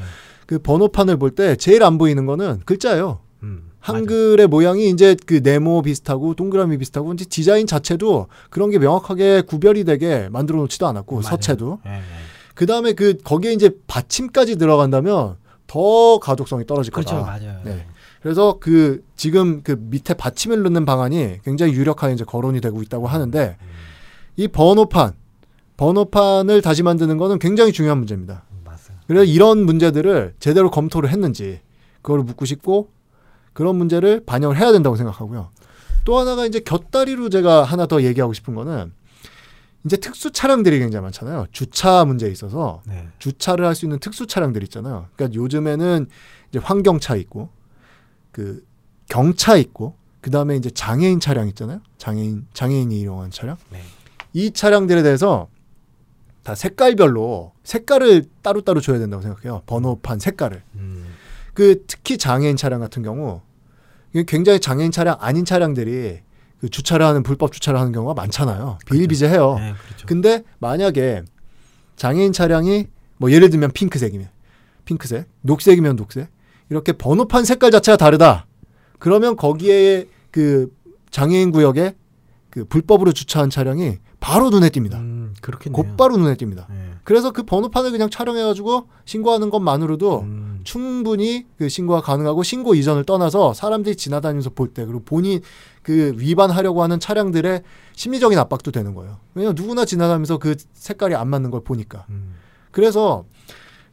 Speaker 1: 그 번호판을 볼 때 제일 안 보이는 거는 글자예요.
Speaker 2: 음,
Speaker 1: 한글의 모양이 이제 그 네모 비슷하고 동그라미 비슷하고 이제 디자인 자체도 그런 게 명확하게 구별이 되게 만들어 놓지도 않았고
Speaker 2: 맞아요.
Speaker 1: 서체도
Speaker 2: 맞아요. 예, 예.
Speaker 1: 그 다음에 그 거기에 이제 받침까지 들어간다면 더 가독성이 떨어질
Speaker 2: 그렇죠,
Speaker 1: 거다.
Speaker 2: 맞아요.
Speaker 1: 네. 그래서 그 지금 그 밑에 받침을 넣는 방안이 굉장히 유력하게 이제 거론이 되고 있다고 하는데
Speaker 2: 음,
Speaker 1: 이 번호판 번호판을 다시 만드는 거는 굉장히 중요한 문제입니다.
Speaker 2: 음, 맞아요.
Speaker 1: 그래서 이런 문제들을 제대로 검토를 했는지 그걸 묻고 싶고 그런 문제를 반영을 해야 된다고 생각하고요. 또 하나가 이제 곁다리로 제가 하나 더 얘기하고 싶은 거는 이제 특수 차량들이 굉장히 많잖아요. 주차 문제에 있어서
Speaker 2: 네.
Speaker 1: 주차를 할 수 있는 특수 차량들 있잖아요. 그러니까 요즘에는 이제 환경차 있고 그 경차 있고 그 다음에 이제 장애인 차량 있잖아요. 장애인 장애인이 이용한 차량.
Speaker 2: 네.
Speaker 1: 이 차량들에 대해서 다 색깔별로 색깔을 따로따로 줘야 된다고 생각해요. 번호판 색깔을.
Speaker 2: 음.
Speaker 1: 그 특히 장애인 차량 같은 경우 굉장히 장애인 차량 아닌 차량들이 그 주차를 하는 불법 주차를 하는 경우가 많잖아요. 비일비재해요.
Speaker 2: 네, 그렇죠.
Speaker 1: 근데 만약에 장애인 차량이 뭐 예를 들면 핑크색이면 핑크색, 녹색이면 녹색 이렇게 번호판 색깔 자체가 다르다. 그러면 거기에 그 장애인 구역에 그 불법으로 주차한 차량이 바로 눈에 띕니다.
Speaker 2: 음, 그렇겠네요.
Speaker 1: 곧바로 눈에 띕니다.
Speaker 2: 네.
Speaker 1: 그래서 그 번호판을 그냥 촬영해가지고 신고하는 것만으로도
Speaker 2: 음,
Speaker 1: 충분히 그 신고가 가능하고 신고 이전을 떠나서 사람들이 지나다니면서 볼 때 그리고 본인 그 위반하려고 하는 차량들의 심리적인 압박도 되는 거예요. 왜냐면 누구나 지나가면서 그 색깔이 안 맞는 걸 보니까.
Speaker 2: 음.
Speaker 1: 그래서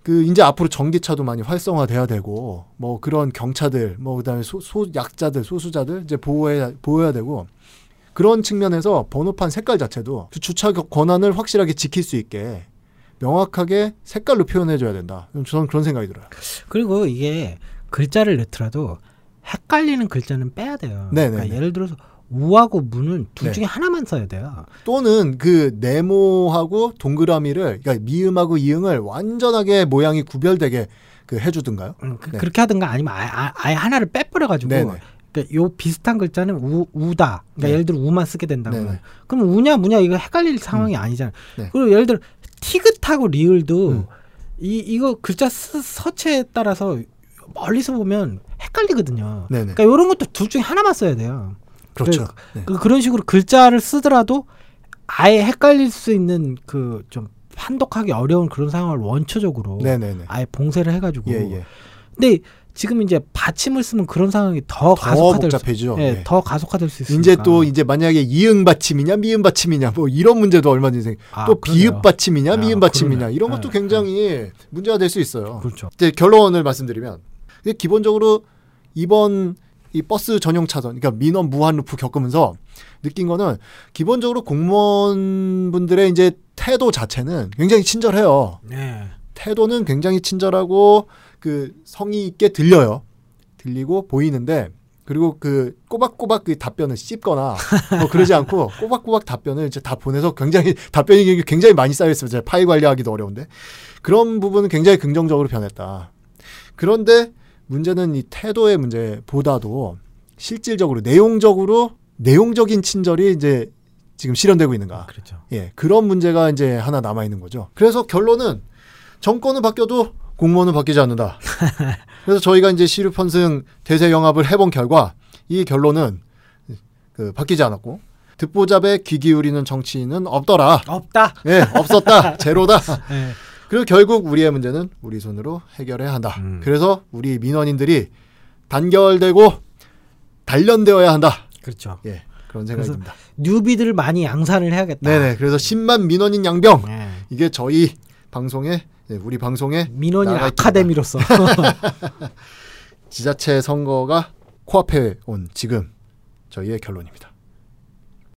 Speaker 1: 그 이제 앞으로 전기차도 많이 활성화돼야 되고 뭐 그런 경차들 뭐 그다음에 소, 소 약자들 소수자들 이제 보호해 보호해야 되고 그런 측면에서 번호판 색깔 자체도 그 주차 권한을 확실하게 지킬 수 있게 명확하게 색깔로 표현해 줘야 된다. 저는 그런 생각이 들어요.
Speaker 2: 그리고 이게 글자를 넣더라도 헷갈리는 글자는 빼야 돼요.
Speaker 1: 네네네.
Speaker 2: 그러니까 예를 들어서 우하고 무는 둘
Speaker 1: 네.
Speaker 2: 중에 하나만 써야 돼요.
Speaker 1: 또는 그 네모하고 동그라미를 그러니까 미음하고 이응을 완전하게 모양이 구별되게 그 해주든가요?
Speaker 2: 음, 그,
Speaker 1: 네.
Speaker 2: 렇게 하든가 아니면 아예, 아- 아예 하나를 빼버려가지고
Speaker 1: 네네.
Speaker 2: 그러니까 요 비슷한 글자는 우, 우다. 그러니까
Speaker 1: 네.
Speaker 2: 예를 들어 우만 쓰게 된다고.
Speaker 1: 네네.
Speaker 2: 그럼 우냐 무냐 이거 헷갈릴 상황이 아니잖아요.
Speaker 1: 네.
Speaker 2: 그리고 예를 들어 티긋하고 리을도
Speaker 1: 음.
Speaker 2: 이 이거 글자 스, 서체에 따라서 멀리서 보면 헷갈리거든요.
Speaker 1: 네네.
Speaker 2: 그러니까 이런 것도 둘 중에 하나만 써야 돼요.
Speaker 1: 그렇죠. 네.
Speaker 2: 그, 그런 식으로 글자를 쓰더라도 아예 헷갈릴 수 있는 그 좀 판독하기 어려운 그런 상황을 원초적으로
Speaker 1: 네네네.
Speaker 2: 아예 봉쇄를 해가지고.
Speaker 1: 예, 예.
Speaker 2: 근데 지금 이제 받침을 쓰면 그런 상황이 더,
Speaker 1: 더
Speaker 2: 가속화될 수,
Speaker 1: 복잡해지죠.
Speaker 2: 예,
Speaker 1: 예.
Speaker 2: 더 가속화될 수 있으니까.
Speaker 1: 이제 또 이제 만약에 이응 받침이냐 미음 받침이냐 뭐 이런 문제도 얼마든지 생.
Speaker 2: 아,
Speaker 1: 또
Speaker 2: 그러네요.
Speaker 1: 비읍 받침이냐
Speaker 2: 아,
Speaker 1: 미음 받침이냐
Speaker 2: 그러네.
Speaker 1: 이런 것도
Speaker 2: 네,
Speaker 1: 굉장히 문제가 될 수 있어요.
Speaker 2: 그렇죠.
Speaker 1: 이제 결론을 말씀드리면 기본적으로 이번 이 버스 전용 차선, 그러니까 민원 무한 루프 겪으면서 느낀 거는 기본적으로 공무원분들의 이제 태도 자체는 굉장히 친절해요.
Speaker 2: 네.
Speaker 1: 태도는 굉장히 친절하고 그 성의 있게 들려요. 들리고 보이는데 그리고 그 꼬박꼬박 그 답변을 씹거나 뭐 그러지 않고 꼬박꼬박 답변을 이제 다 보내서 굉장히 답변이 굉장히 많이 쌓여 있어요. 제가 파일 관리하기도 어려운데 그런 부분은 굉장히 긍정적으로 변했다. 그런데 문제는 이 태도의 문제보다도 실질적으로 내용적으로 내용적인 친절이 이제 지금 실현되고 있는가.
Speaker 2: 그렇죠.
Speaker 1: 예, 그런 문제가 이제 하나 남아 있는 거죠. 그래서 결론은 정권은 바뀌어도 공무원은 바뀌지 않는다. 그래서 저희가 이제 시류 편승 대세 영합을 해본 결과 이 결론은 그 바뀌지 않았고 듣보잡에 귀 기울이는 정치인은 없더라.
Speaker 2: 없다.
Speaker 1: 예, 없었다. 제로다.
Speaker 2: 예.
Speaker 1: 그리고 결국 우리의 문제는 우리 손으로 해결해야 한다.
Speaker 2: 음.
Speaker 1: 그래서 우리 민원인들이 단결되고 단련되어야 한다.
Speaker 2: 그렇죠.
Speaker 1: 예, 그런 듭니다.
Speaker 2: 뉴비들을 많이 양산을 해야겠다.
Speaker 1: 네네. 그래서 10만 민원인 양병.
Speaker 2: 예.
Speaker 1: 이게 저희 방송에 네, 우리 방송에
Speaker 2: 민원인. 아카데미로서
Speaker 1: 지자체 선거가 코앞에 온 지금 저희의 결론입니다.